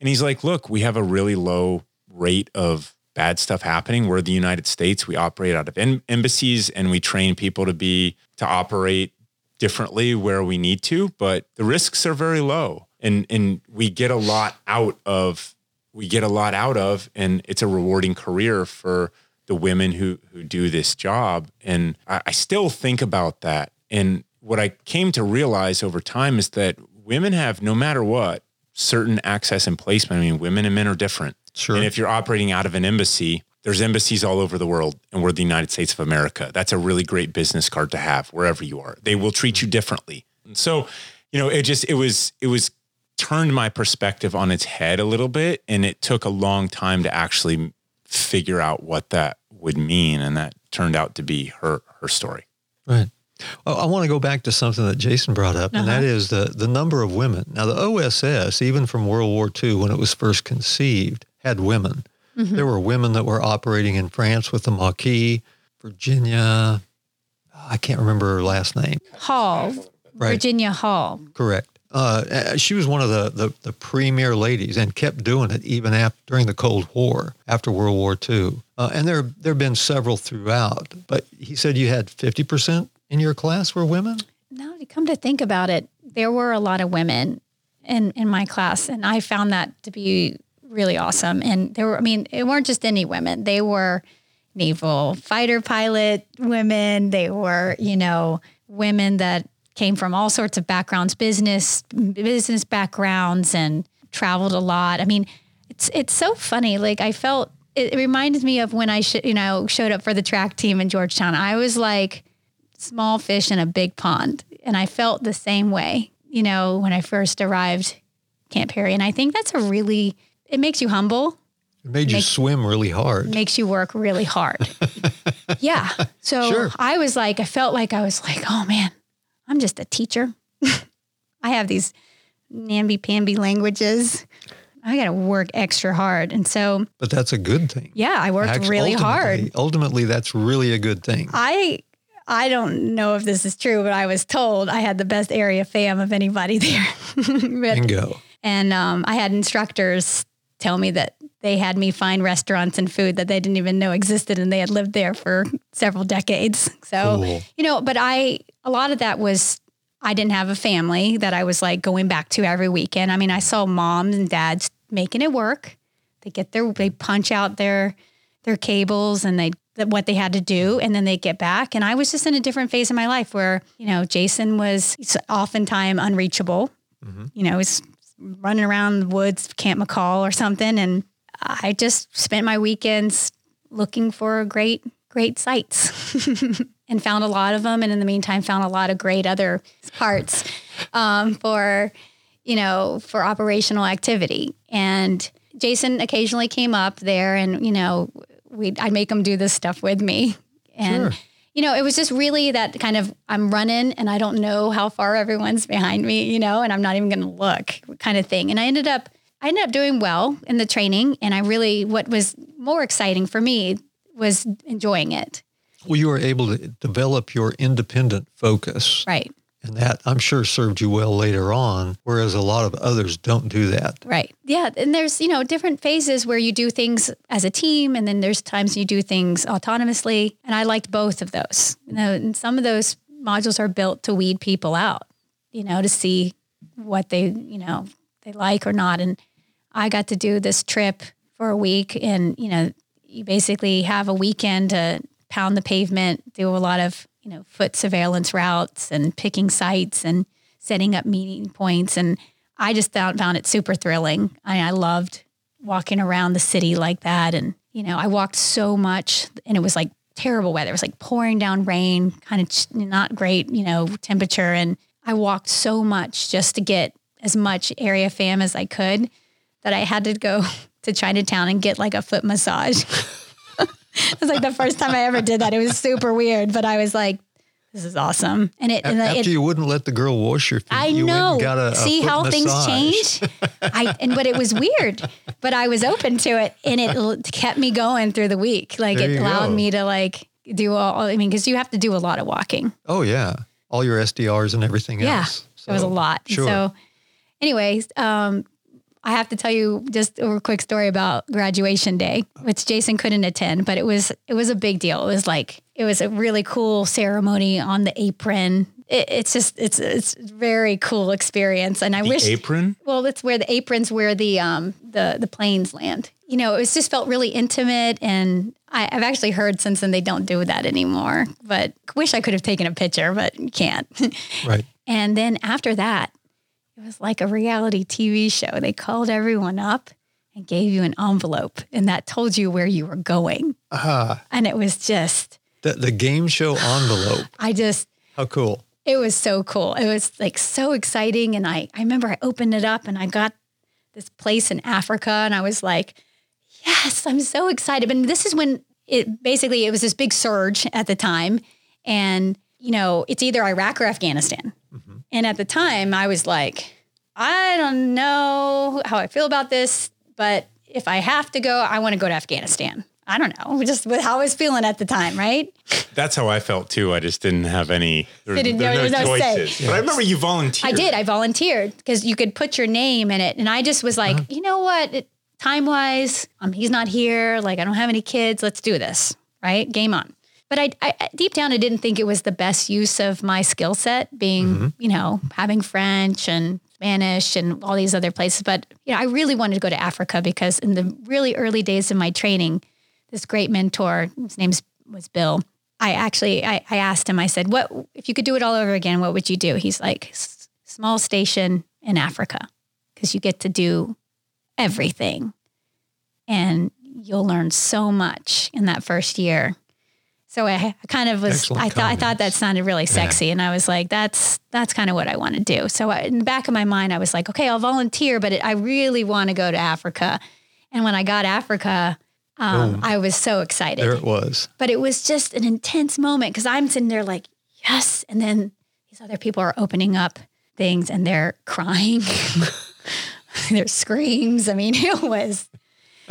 S1: And he's like, "Look, we have a really low rate of bad stuff happening. We're the United States. We operate out of em- embassies, and we train people to be to operate differently where we need to, but the risks are very low, and and we get a lot out of we get a lot out of, and it's a rewarding career for the women who who do this job. And I, I still think about that. And what I came to realize over time is that women have, no matter what, certain access and placement. I mean, women and men are different.
S2: Sure.
S1: And if you're operating out of an embassy, there's embassies all over the world, and we're the United States of America. That's a really great business card to have wherever you are. They will treat you differently. And so, you know, it just it was it was turned my perspective on its head a little bit, and it took a long time to actually figure out what that would mean. And that turned out to be her, her story.
S2: Right. Well, oh, I want to go back to something that Jason brought up, and that uh-huh. is the, the number of women. Now, the OSS, even from World War II, when it was first conceived, had women. Mm-hmm. There were women that were operating in France with the Maquis, Virginia. I can't remember her last name.
S3: Hall,
S2: Right.
S3: Virginia Hall.
S2: Correct. Uh, she was one of the, the, the premier ladies and kept doing it even after, during the Cold War, after World War II. Uh, and there there have been several throughout. But he said you had 50% in your class were women?
S3: Now, to come to think about it, there were a lot of women in in my class, and I found that to be really awesome. And there were, I mean, it weren't just any women; they were naval fighter pilot women. They were, you know, women that came from all sorts of backgrounds, business business backgrounds, and traveled a lot. I mean, it's it's so funny. Like I felt it, it reminded me of when I sh- you know showed up for the track team in Georgetown. I was like small fish in a big pond. And I felt the same way, you know, when I first arrived Camp Peary. And I think that's a really, it makes you humble,
S2: It made you
S3: Make-
S2: swim really hard.
S3: makes you work really hard. yeah. So
S2: Sure.
S3: I was like, I felt like I was like, oh man, I'm just a teacher. I have these namby-pamby languages. I got to work extra hard. And so,
S2: But that's a good thing.
S3: yeah, I worked
S2: Actu-
S3: really hard.
S2: ultimately- Ultimately, that's really a good thing.
S3: I I don't know if this is true, but I was told I had the best area fam of anybody there. But-
S2: Bingo.
S3: and um, I had instructors tell me that they had me find restaurants and food that they didn't even know existed, and they had lived there for several decades. So
S2: Cool.
S3: you know, but I a lot of that was I didn't have a family that I was like going back to every weekend. I mean, I saw moms and dads making it work. They get their they punch out their their cables and they what they had to do and then they get back and I was just in a different phase of my life where, you know, Jason was oftentimes unreachable. Mm-hmm. You know, he's running around the woods, Camp McCall or something and I just spent my weekends looking for great great sites and found a lot of them. And in the meantime found a lot of great other parts um, for you know for operational activity. And jason occasionally came up there and you know we i'd make him do this stuff with me. And
S2: Sure.
S3: you know it was just really that kind of i'm running and i don't know how far everyone's behind me you know and i'm not even going to look kind of thing. And i ended up i ended up doing well in the training and i really what was more exciting for me was enjoying it
S2: Well, you were able to develop your independent focus.
S3: right
S2: And that I'm sure served you well later on, whereas a lot of others don't do that.
S3: Right. Yeah. And there's, you know, different phases where you do things as a team and then there's times you do things autonomously. And I liked both of those. You know, and some of those modules are built to weed people out, you know, to see what they, you know, they like or not. And I got to do this trip for a week and, you know, you basically have a weekend to pound the pavement, do a lot of, you know, foot surveillance routes and picking sites and setting up meeting points. And I just found, found it super thrilling. I, I loved walking around the city like that. And, you know, I walked so much and it was like terrible weather. It was like pouring down rain, kind of not great, you know, temperature. And I walked so much just to get as much area fam as I could that I had to go to Chinatown and get like a foot massage. it was like the first time I ever did that. It was super weird, but I was like, this is awesome. And it, and
S2: After
S3: it,
S2: you wouldn't let the girl wash your feet,
S3: I
S2: you
S3: know.
S2: got a,
S3: See how things change. I and but it was weird, but I was open to it, and it l- kept me going through the week. Like
S2: There
S3: it allowed
S2: go.
S3: me to like do all. I mean, because you have to do a lot of walking.
S2: Oh yeah, all your SDRs and everything
S3: Yeah,
S2: else.
S3: it was a lot.
S2: Sure.
S3: So, anyways, um, I have to tell you just a quick story about graduation day, which Jason couldn't attend, but it was it was a big deal. It was like it was a really cool ceremony on the apron. It, it's just it's it's very cool experience, and I
S1: The
S3: wish
S1: apron?
S3: well, it's where the aprons where the um the the planes land. You know, it was just felt really intimate, and I, I've actually heard since then they don't do that anymore. But wish I could have taken a picture, but can't.
S2: right.
S3: and then after that, it was like a reality TV show. They called everyone up and gave you an envelope, and that told you where you were going.
S2: Ah,
S3: And it was just,
S2: the the game show envelope.
S3: I just
S2: How cool.
S3: it was so cool. It was like so exciting. And I, I remember I opened it up and I got this place in Africa and I was like, yes, I'm so excited. And this is when it basically it was this big surge at the time. And, you know, it's either Iraq or Afghanistan. And at the time I was like, I don't know how I feel about this, but if I have to go, I want to go to Afghanistan. I don't know, just with how I was feeling at the time, right?
S1: That's how I felt too. I just didn't have any.
S3: There, didn't, there, there no, no choices.
S1: But I remember you volunteered.
S3: I did. I volunteered because you could put your name in it, and I just was like, uh-huh. you know what? Time wise, um, he's not here. Like I don't have any kids. Let's do this. Right? Game on. But I, I deep down, I didn't think it was the best use of my skill set, being mm-hmm. you know having French and Spanish and all these other places. But you know, I really wanted to go to Africa because in the really early days of my training this great mentor, his name was Bill. I actually I, I asked him. I said, "What if you could do it all over again? What would you do?" He's like, "Small station in Africa, because you get to do everything, and you'll learn so much in that first year." So I, kind of was. Excellent I thought comments. I thought that sounded really sexy, yeah. and I was like, "That's that's kind of what I want to do." So I, in the back of my mind, I was like, "Okay, I'll volunteer, but it, I really want to go to Africa." And when I got Africa, um, I was so excited.
S2: There it was.
S3: But it was just an intense moment because I'm sitting there like, yes. And then these other people are opening up things and they're crying. their screams. I mean, it was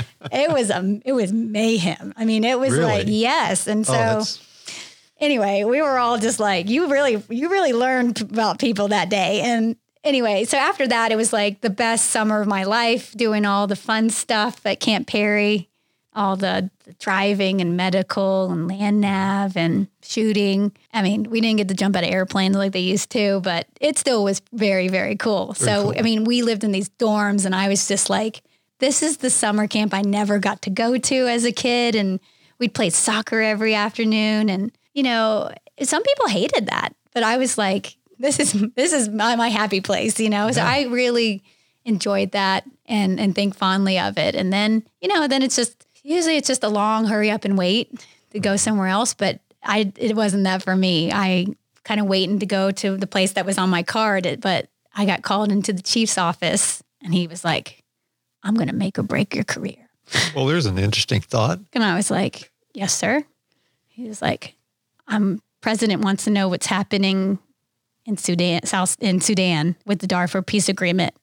S3: it was a it was mayhem. I mean, it was really? like yes. And oh, so oh, anyway, we were all just like, you really you really learned about people that day. And anyway, so after that, it was like the best summer of my life, doing all the fun stuff at Camp Peary all the, the, driving and medical and land nav and shooting. I mean, we didn't get to jump out of airplanes like they used to, but it still was very, very cool. Very so, cool. I mean, we lived in these dorms and I was just like, this is the summer camp I never got to go to as a kid. And we'd play soccer every afternoon. And, you know, some people hated that, but I was like, this is, this is my, my happy place, you know? So I really enjoyed that and, and think fondly of it. And then, you know, then it's just, usually it's just a long hurry up and wait to go somewhere else, but I it wasn't that for me. I kind of waiting to go to the place that was on my card, but I got called into the chief's office and he was like, "I'm going to make or break your career."
S2: Well, there's an interesting thought.
S3: And I was like, "Yes, sir." He was like, "I'm president wants to know what's happening in Sudan, South in Sudan with the Darfur peace agreement,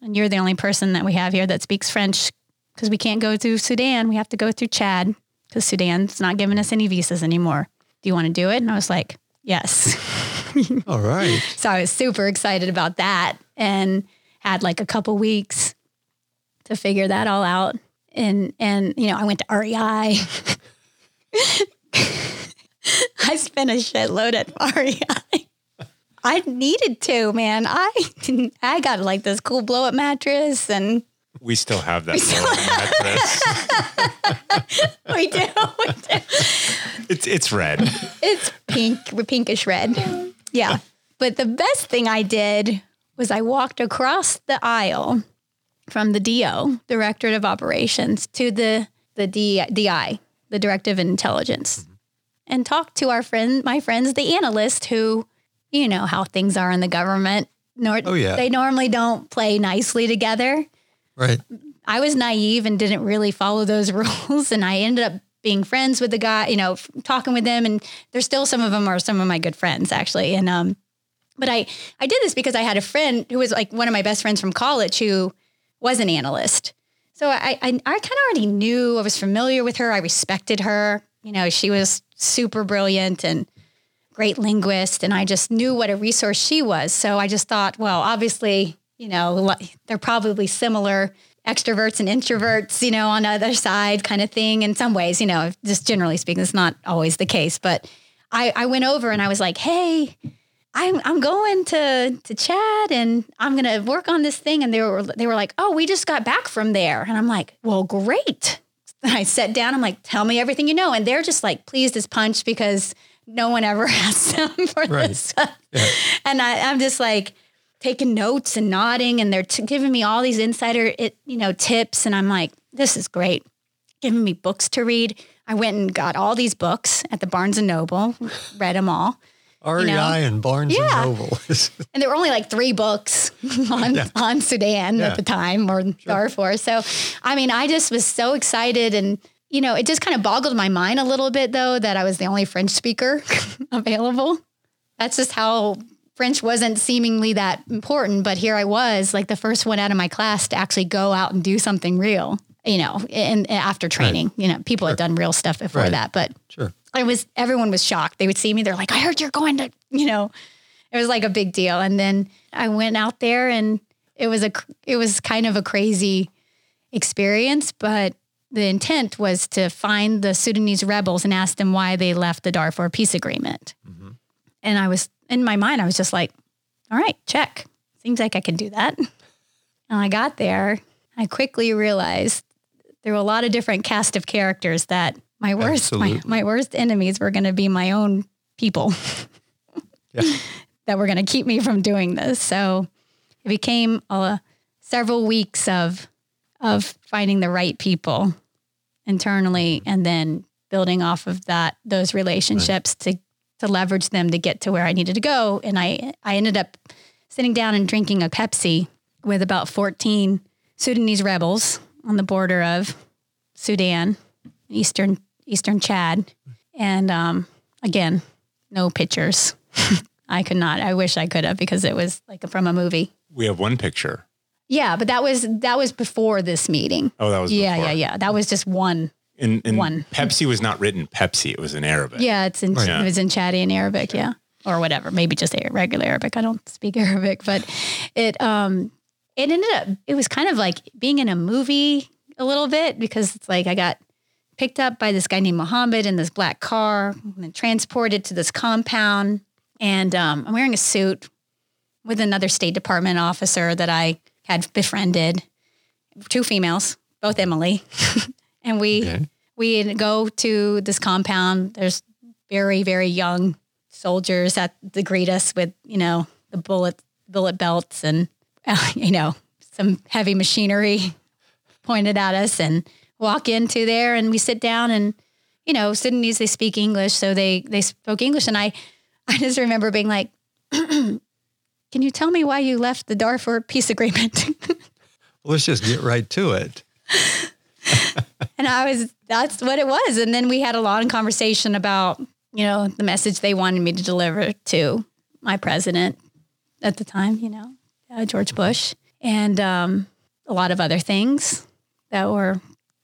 S3: and you're the only person that we have here that speaks French because we can't go through Sudan. We have to go through Chad because Sudan's not giving us any visas anymore. Do you want to do it? And I was like, yes.
S2: All right.
S3: so I was super excited about that and had like a couple weeks to figure that all out. And, and, you know, I went to REI. I spent a shitload at REI. I needed to, man. I I got like this cool blow up mattress and
S1: we still have that We
S3: mattress. we do. We do.
S1: It's it's red.
S3: It's pink, pinkish red. Yeah. But the best thing I did was I walked across the aisle from the DO, Directorate of Operations, to the the DI, the Directive of Intelligence, mm-hmm. and talked to our friend, my friends, the analyst, who, you know how things are in the government. Nor- oh yeah. They normally don't play nicely together.
S2: Right.
S3: I was naive and didn't really follow those rules. And I ended up being friends with the guy, you know, talking with them. And there's still some of them are some of my good friends actually. And, um, but I, I did this because I had a friend who was like one of my best friends from college who was an analyst. So I, I, I kind of already knew, I was familiar with her. I respected her. You know, she was super brilliant and great linguist. And I just knew what a resource she was. So I just thought, well, obviously you know, they're probably similar extroverts and introverts, you know, on the other side kind of thing in some ways, you know, just generally speaking, it's not always the case. But I, I went over and I was like, hey, I'm I'm going to to Chad and I'm gonna work on this thing. And they were they were like, oh, we just got back from there. And I'm like, well, great. And I sat down, I'm like, tell me everything you know. And they're just like pleased as punch because no one ever asked them for right. this stuff. Yeah. And I, I'm just like, taking notes and nodding and they're t- giving me all these insider it, you know tips and i'm like this is great giving me books to read i went and got all these books at the barnes and noble read them all
S2: REI
S3: know?
S2: and Barnes
S3: Yeah.
S2: and Noble.
S3: and there were only like three books on, on Sudan
S2: Yeah.
S3: at the time or Darfur. So, I mean, I just was so excited. And, you know, it just kind of boggled my mind a little bit, though, that I was the only French speaker available. That's just how French wasn't seemingly that important. But here I was, like the first one out of my class to actually go out and do something real, you know, and, after training. You know, people had done real stuff before
S2: Right.
S3: that. But
S2: sure.
S3: I was everyone was shocked. They would see me. They're like, "I heard you're going to," you know. It was like a big deal. And then I went out there, and it was a it was kind of a crazy experience. But the intent was to find the Sudanese rebels and ask them why they left the Darfur peace agreement. Mm-hmm. And I was in my mind, I was just like, "All right, check. Seems like I can do that." And I got there. I quickly realized there were a lot of different cast of characters that my worst my, my worst enemies were going to be my own people
S2: Yeah.
S3: that were going to keep me from doing this. So it became uh, several weeks of of finding the right people internally and then building off of that those relationships to to leverage them to get to where I needed to go. And I I ended up sitting down and drinking a Pepsi with about 14 Sudanese rebels on the border of Sudan, eastern eastern Chad, and um, again, no pictures. I could not. I wish I could have because it was like from a movie.
S1: We have one picture.
S3: Yeah, but that was that was before this meeting.
S1: Oh, that was
S3: Yeah,
S1: before.
S3: yeah, yeah. That was just one.
S1: And, and
S3: One.
S1: Pepsi was not written Pepsi; it was in Arabic.
S3: Yeah, it's in
S1: Yeah.
S3: it was in Chadi and Arabic, yeah, or whatever. Maybe just regular Arabic. I don't speak Arabic, but it um it ended up it was kind of like being in a movie a little bit because it's like I got picked up by this guy named Mohammed in this black car and transported to this compound, and um, I'm wearing a suit with another State Department officer that I had befriended, two females, both Emily, and we
S2: Okay.
S3: we go to this compound. There's very very young soldiers that greet us with you know the bullet bullet belts and uh, you know some heavy machinery pointed at us and walk into there and we sit down and you know Sudanese they speak English so they they spoke English and I I just remember being like can you tell me why you left the Darfur peace agreement
S2: Let's just get right to it.
S3: And I was, that's what it was. And then we had a long conversation about, you know, the message they wanted me to deliver to my president at the time, you know, uh, George Bush, and um, a lot of other things that were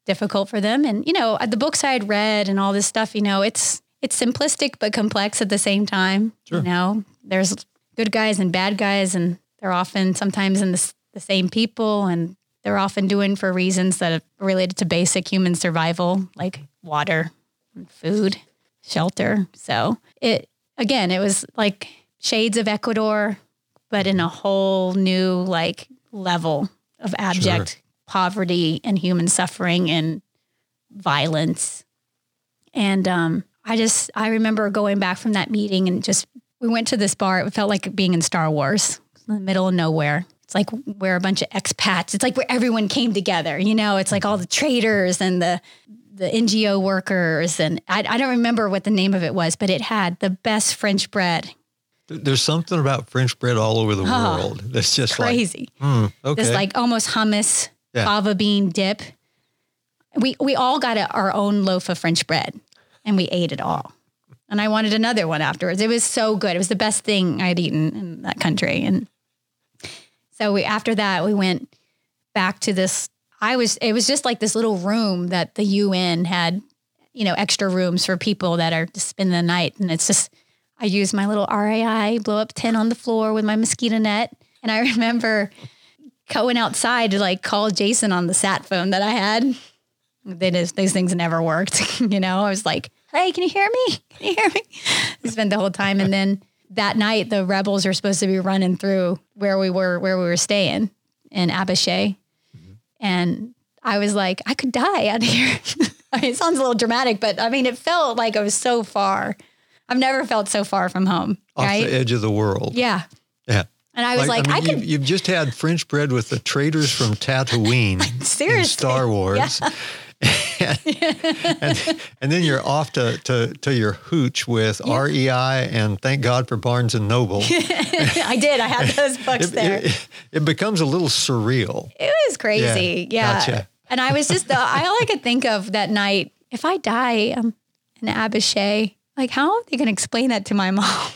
S3: difficult for them. And, you know, uh, the books I had read and all this stuff, you know, it's, it's simplistic but complex at the same time.
S2: Sure.
S3: You know, there's good guys and bad guys, and they're often sometimes in the, the same people, and they're often doing for reasons that are related to basic human survival, like water, and food, shelter. So it again, it was like shades of Ecuador, but in a whole new like level of abject poverty and human suffering and violence. And um, I just I remember going back from that meeting and just we went to this bar. It felt like being in Star Wars, in the middle of nowhere. It's like where a bunch of expats. It's like where everyone came together. You know, it's like all the traders and the the NGO workers, and I, I don't remember what the name of it was, but it had the best French bread.
S2: There's something about French bread all over the
S3: Oh,
S2: world that's just
S3: Crazy.
S2: like, hmm, okay.
S3: this like almost hummus
S2: Yeah.
S3: fava bean dip. We we all got a, our own loaf of French bread, and we ate it all. And I wanted another one afterwards. It was so good. It was the best thing I'd eaten in that country. And so we after that we went back to this. I was it was just like this little room that the UN had, you know, extra rooms for people that are to spend the night. And it's just I used my little REI blow up tent on the floor with my mosquito net. And I remember going outside to like call Jason on the sat phone that I had. They just, these things never worked. you know, I was like, hey, can you hear me? Can you hear me? I spent the whole time. And then that night, the rebels were supposed to be running through where we were, where we were staying in Abéché. And I was like, I could die out here. I mean, it sounds a little dramatic, but I mean, it felt like I was so far. I've never felt so far from home.
S2: off
S3: right?
S2: the edge of the world.
S3: Yeah.
S2: Yeah.
S3: And I was like, I,
S2: mean,
S3: could
S2: you've, you've just had French bread with the traders from Tatooine in
S3: Seriously.
S2: Star Wars. and, and then you're off to, to, to your hooch with REI and thank God for Barnes and Noble.
S3: I did. I had those books
S2: It,
S3: there.
S2: it, it becomes a little surreal.
S3: It was crazy.
S2: Yeah,
S3: Yeah.
S2: gotcha.
S3: And I was just, the, I, all I could think of that night, if I die um, in Abéché, like, how are they going to explain that to my mom?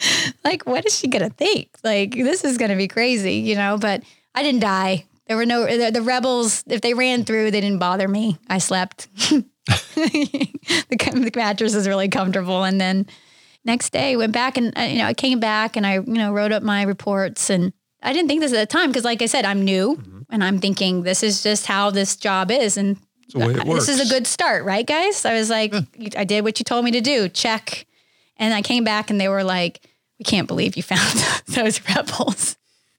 S3: like, what is she going to think? Like, this is going to be crazy, you know? But I didn't die. There were no, the, the rebels, if they ran through, they didn't bother me. I slept. the, the mattress was really comfortable. And then next day went back and, uh, you know, I came back and I, you know, wrote up my reports and I didn't think this at the time because, like I said, I'm new
S2: Mm-hmm.
S3: and I'm thinking this is just how this job is, and
S2: the way it
S3: this is a good start, right, guys? I was like, "You- I did what you told me to do. Check. And I came back and they were like, "We can't believe you found those rebels."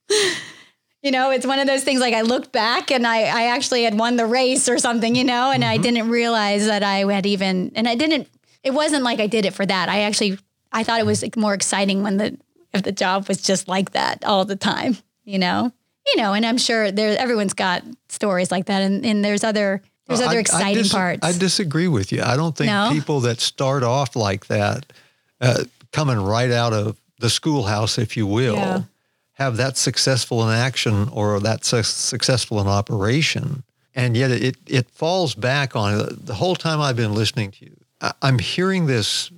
S3: you know, it's one of those things. Like I looked back and I, I actually had won the race or something, you know, and I mm-hmm. didn't realize that I had even, and I didn't. It wasn't like I did it for that. I actually, I thought it was like, more exciting when the if the job was just like that all the time, you know, you know, and I'm sure there everyone's got stories like that, and, and there's other there's
S2: I-
S3: other
S2: I
S3: exciting
S2: dis-
S3: parts.
S2: I disagree with you. I don't think
S3: No?
S2: people that start off like that, uh, coming right out of the schoolhouse, if you will,
S3: Yeah.
S2: have that successful in action or that su- successful in operation. And yet it, it falls back on it. The whole time I've been listening to you, I, I'm hearing this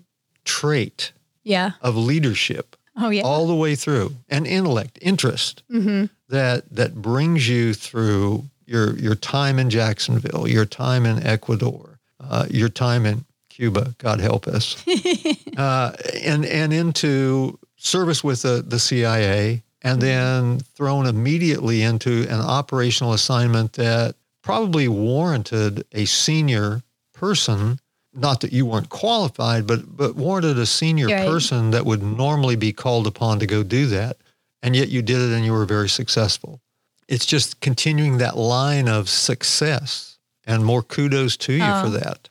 S2: trait
S3: yeah.
S2: of leadership
S3: Oh yeah.
S2: all the way through and intellect interest
S3: Mm-hmm.
S2: that that brings you through your your time in Jacksonville your time in Ecuador uh, your time in Cuba God help us uh, and and into service with the, the CIA and then thrown immediately into an operational assignment that probably warranted a senior person not that you weren't qualified but but warranted a senior
S3: Right.
S2: person that would normally be called upon to go do that and yet you did it and you were very successful it's just continuing that line of success and more kudos to you
S3: Oh.
S2: for that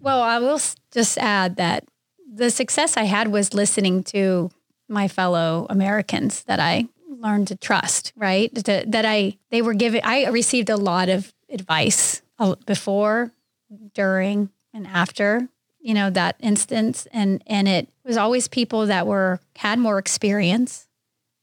S3: Well, I will just add that the success I had was listening to my fellow Americans that I learned to trust, right? That, that I, they were giving, I received a lot of advice uh, before, during, and after, you know, that instance. And, and it was always people that were, had more experience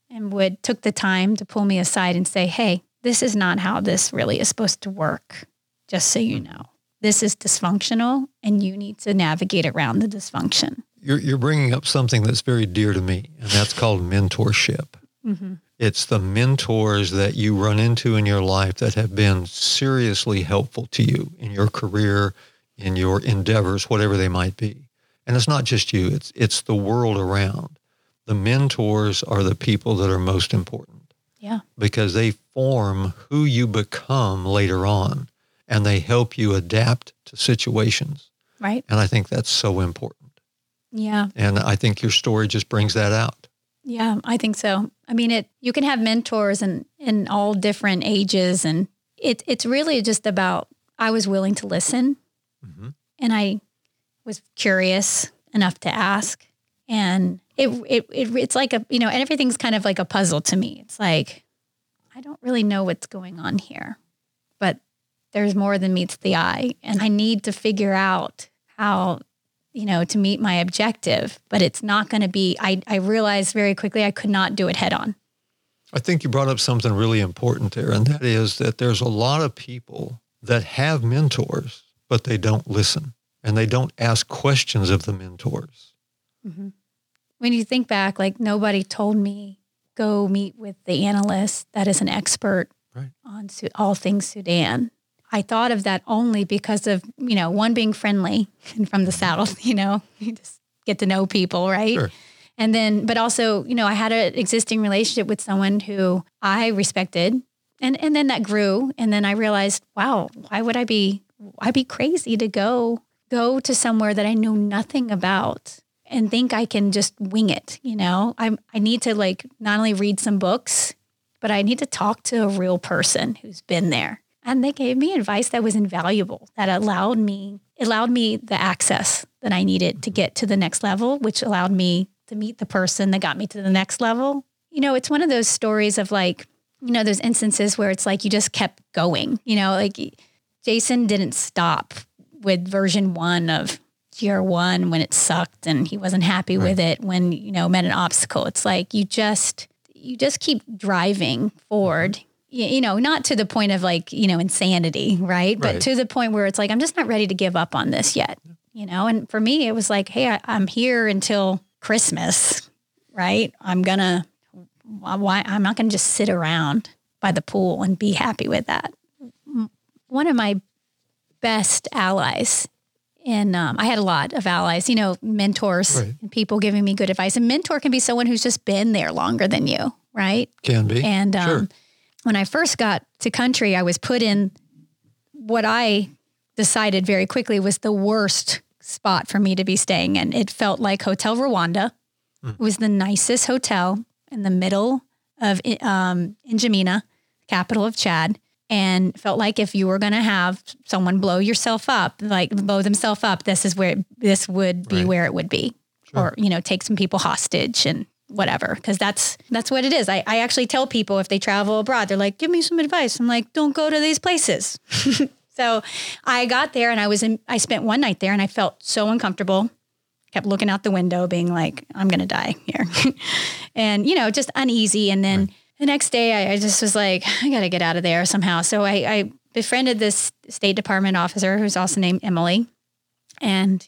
S3: and would, took the time to pull me aside and say, Hey, this is not how this really is supposed to work. Just so you know this is dysfunctional and you need to navigate around the dysfunction.
S2: you're, you're bringing up something that's very dear to me and that's called mentorship. Mm-hmm. It's the mentors that you run into in your life that have been seriously helpful to you in your career in your endeavors whatever they might be. And it's not just you it's it's the world around. The mentors are the people that are most important
S3: Yeah.
S2: because they form who you become later on and they help you adapt to situations.
S3: Right.
S2: And I think that's so important.
S3: Yeah.
S2: And I think your story just brings that out.
S3: Yeah. I think so. I mean, it, you can have mentors in, in all different ages and it, it's really just about, I was willing to listen
S2: Mhm.
S3: and I was curious enough to ask. And it, it, it, it's like a, you know, and everything's kind of like a puzzle to me. It's like, I don't really know what's going on here, there's more than meets the eye. And I need to figure out how, you know, to meet my objective, but it's not going to be, I, I realized very quickly I could not do it head on.
S2: I think you brought up something really important there, and that is that there's a lot of people that have mentors, but they don't listen and they don't ask questions of the mentors. Mm-hmm.
S3: When you think back, like nobody told me, go meet with the analyst that is an expert
S2: Right.
S3: on Su- all things Sudan. I thought of that only because of, you know, one being friendly and from the South, you know, you just get to know people, right?
S2: Sure.
S3: And then, but also, you know, I had an existing relationship with someone who I respected. And, and then that grew. And then I realized, wow, why would I be, I'd be crazy to go, go to somewhere that I know nothing about and think I can just wing it. You know, I, I need to like not only read some books, but I need to talk to a real person who's been there. And they gave me advice that was invaluable, that allowed me, allowed me the access that I needed to get to the next level, which allowed me to meet the person that got me to the next level. You know, it's one of those stories of like, you know, those instances where it's like you just kept going, you know, like Jason didn't stop with version one of year one when it sucked and he wasn't happy right. with it when, you know, met an obstacle. It's like you just, you just keep driving forward you know, not to the point of like, you know, insanity, right? right? But to the point where it's like, I'm just not ready to give up on this yet, you know? And for me, it was like, hey, I, am here until Christmas, right? I'm gonna, why, I'm not gonna just sit around by the pool and be happy with that. One of my best allies and um, I had a lot of allies, you know, mentors right. and people giving me good advice. A mentor can be someone who's just been there longer than you, right?
S2: Can be.
S3: And um,
S2: sure.
S3: When I first got to country, I was put in what I decided very quickly was the worst spot for me to be staying in. It felt like Hotel Rwanda. Mm. It was the nicest hotel in the middle of um, N'Djamena, capital of Chad and felt like if you were going to have someone blow yourself up, like blow themselves up, this is where this would be right. where it would be, sure. or you know, take some people hostage and whatever, because that's that's what it is. I, I actually tell people if they travel abroad, they're like, give me some advice. I'm like, don't go to these places. so I got there and I was in. I spent one night there and I felt so uncomfortable. Kept looking out the window, being like, I'm gonna die here, and you know, just uneasy. And then. Right the next day I, I just was like, I got to get out of there somehow. So I, I befriended this State Department officer who's also named Emily. And,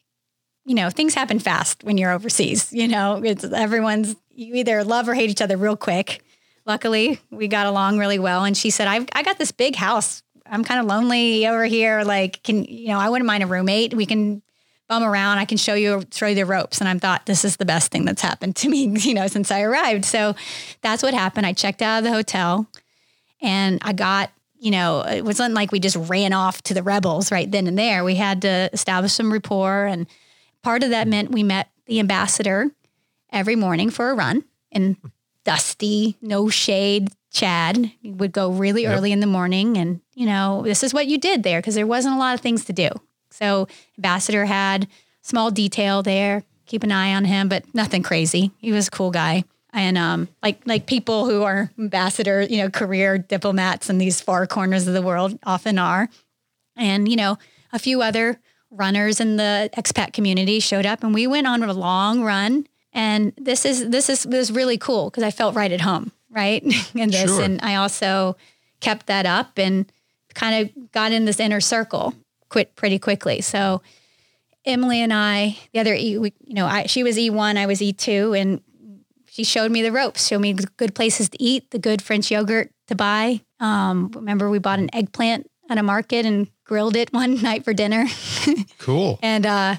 S3: you know, things happen fast when you're overseas. You know, it's everyone's, you either love or hate each other real quick. Luckily, we got along really well. And she said, I've, I got this big house. I'm kind of lonely over here. Like, can, you know, I wouldn't mind a roommate. We can bum around. I can show you, show you the ropes. And I thought, this is the best thing that's happened to me, you know, since I arrived. So that's what happened. I checked out of the hotel and I got, you know, it wasn't like we just ran off to the rebels right then and there. We had to establish some rapport. And part of that meant we met the ambassador every morning for a run in dusty, no shade Chad. We would go really yep. early in the morning. And, you know, this is what you did there because there wasn't a lot of things to do. So Ambassador had small detail there. Keep an eye on him, but nothing crazy. He was a cool guy. And um, like like people who are ambassador, you know, career diplomats in these far corners of the world often are. And, you know, a few other runners in the expat community showed up and we went on a long run. And this is this is was really cool because I felt right at home, right? in this. Sure. And I also kept that up and kind of got in this inner circle quit pretty quickly. So Emily and I, the other, e, we, you know, I, she was E1, I was E2, and she showed me the ropes, showed me good places to eat, the good French yogurt to buy. Um, remember, we bought an eggplant at a market and grilled it one night for dinner.
S2: cool.
S3: and, uh,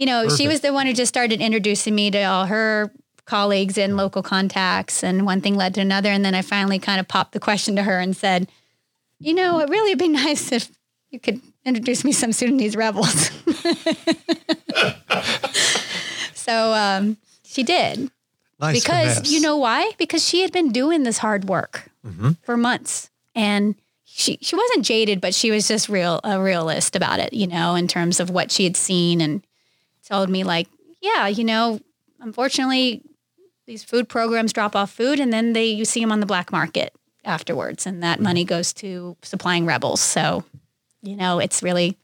S3: you know, Perfect. she was the one who just started introducing me to all her colleagues and local contacts. And one thing led to another. And then I finally kind of popped the question to her and said, you know, it really would be nice if you could introduce me some Sudanese rebels. so um, she did.
S2: Nice
S3: because
S2: finesse.
S3: you know why? Because she had been doing this hard work mm-hmm. for months, and she she wasn't jaded, but she was just real a realist about it. You know, in terms of what she had seen, and told me like, yeah, you know, unfortunately, these food programs drop off food, and then they you see them on the black market afterwards, and that mm-hmm. money goes to supplying rebels. So you know, it's really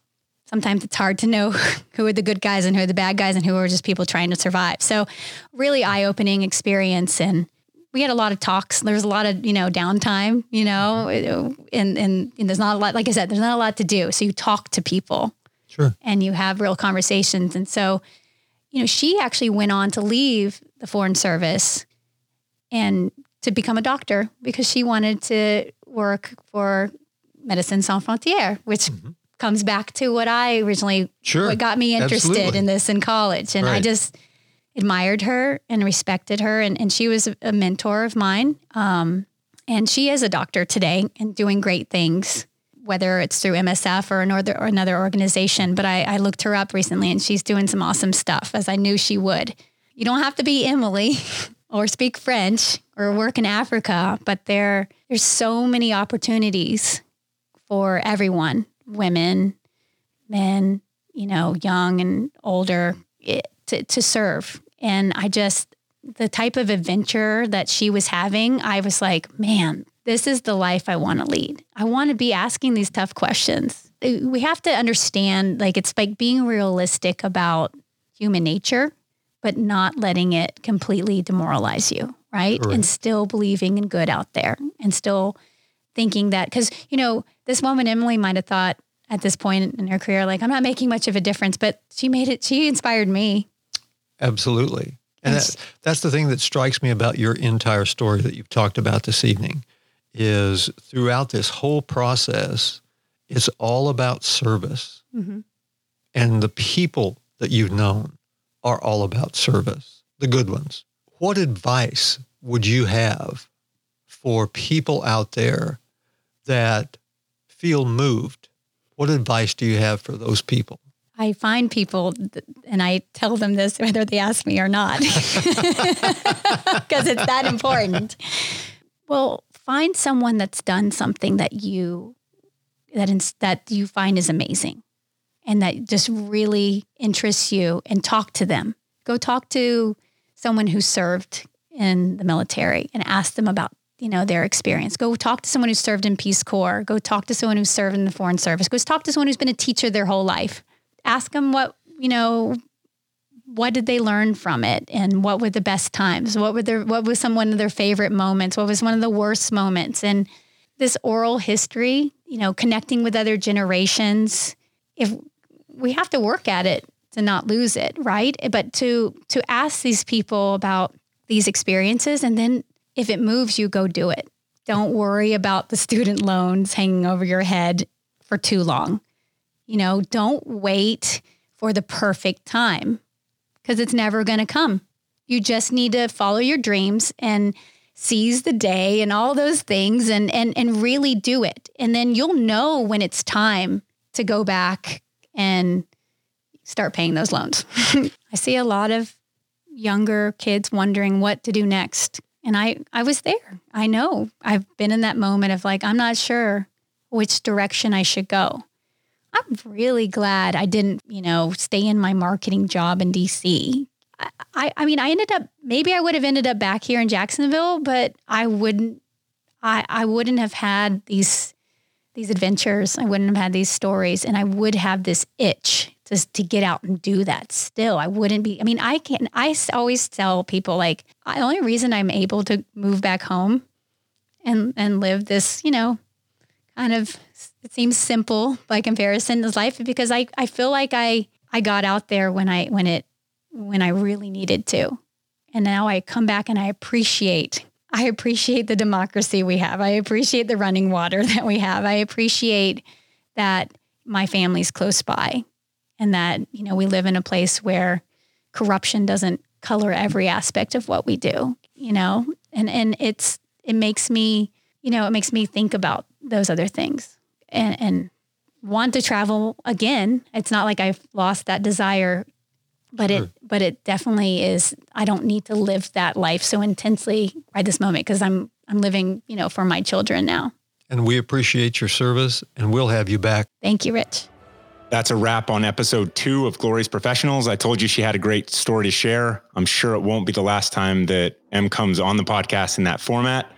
S3: sometimes it's hard to know who are the good guys and who are the bad guys and who are just people trying to survive. So really eye opening experience. And we had a lot of talks. There's a lot of, you know, downtime, you know, and, and, and there's not a lot, like I said, there's not a lot to do. So you talk to people
S2: sure.
S3: and you have real conversations. And so, you know, she actually went on to leave the foreign service and to become a doctor because she wanted to work for Medicine Sans Frontières, which mm-hmm. comes back to what I originally,
S2: sure.
S3: what got me interested
S2: Absolutely.
S3: in this in college. And right. I just admired her and respected her. And, and she was a mentor of mine. Um, and she is a doctor today and doing great things, whether it's through MSF or another, or another organization. But I, I looked her up recently and she's doing some awesome stuff, as I knew she would. You don't have to be Emily or speak French or work in Africa, but there there's so many opportunities for everyone women, men, you know, young and older it, to, to serve. And I just, the type of adventure that she was having, I was like, man, this is the life I want to lead. I want to be asking these tough questions. we have to understand like it's like being realistic about human nature, but not letting it completely demoralize you, right?
S2: Correct.
S3: And still believing in good out there and still thinking that because you know this woman Emily might have thought at this point in her career like I'm not making much of a difference, but she made it. She inspired me.
S2: Absolutely. And that, that's the thing that strikes me about your entire story that you've talked about this evening is throughout this whole process, it's all about service.
S3: Mhm.
S2: And the people that you've known are all about service, the good ones. What advice would you have for people out there that feel moved? What advice do you have for those people?
S3: I find people th- and I tell them this whether they ask me or not because it's that important. Well, find someone that's done something that you that ins- that you find is amazing and that just really interests you and talk to them. Go talk to someone who served in the military and ask them about you know their experience. Go talk to someone who served in Peace Corps. Go talk to someone who served in the Foreign Service. Go talk to someone who's been a teacher their whole life ask them what you know what did they learn from it? And what were the best times? What were their what was some one of their favorite moments? What was one of the worst moments? And this oral history you know connecting with other generations if we have to work at it to not lose it right? But to to ask these people about these experiences and then if it moves you go do it. Don't worry about the student loans hanging over your head for too long. You know, don't wait for the perfect time because it's never going to come. You just need to follow your dreams and seize the day and all those things and and and really do it. And then you'll know when it's time to go back and start paying those loans. I see a lot of younger kids wondering what to do next. And I I was there. I know. I've been in that moment of like I'm not sure which direction I should go. I'm really glad I didn't, you know, stay in my marketing job in DC. I, I, I mean, I ended up maybe I would have ended up back here in Jacksonville, but I wouldn't. I I wouldn't have had these these adventures. I wouldn't have had these stories, and I would have this itch to to get out and do that. Still, I wouldn't be. I mean, I can. I always tell people like the only reason I'm able to move back home and and live this, you know, kind of it seems simple by comparison to life because I, I feel like I I got out there when I when it when I really needed to. And now I come back and I appreciate I appreciate the democracy we have. I appreciate the running water that we have. I appreciate that my family's close by and that, you know, we live in a place where corruption doesn't color every aspect of what we do, you know? And and it's it makes me, you know, it makes me think about those other things and, and want to travel again. It's not like I've lost that desire, but
S2: Sure.
S3: it but it definitely is. I don't need to live that life so intensely right this moment because I'm I'm living, you know, for my children now.
S2: And we appreciate your service and we'll have you back.
S3: Thank you, Rich.
S1: That's a wrap on episode two of Glorious Professionals. I told you she had a great story to share. I'm sure it won't be the last time that M comes on the podcast in that format.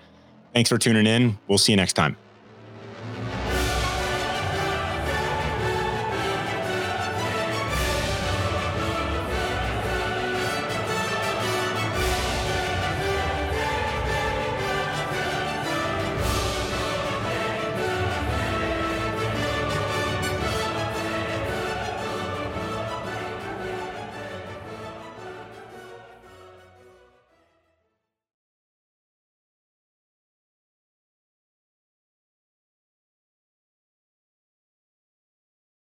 S1: Thanks for tuning in. We'll see you next time.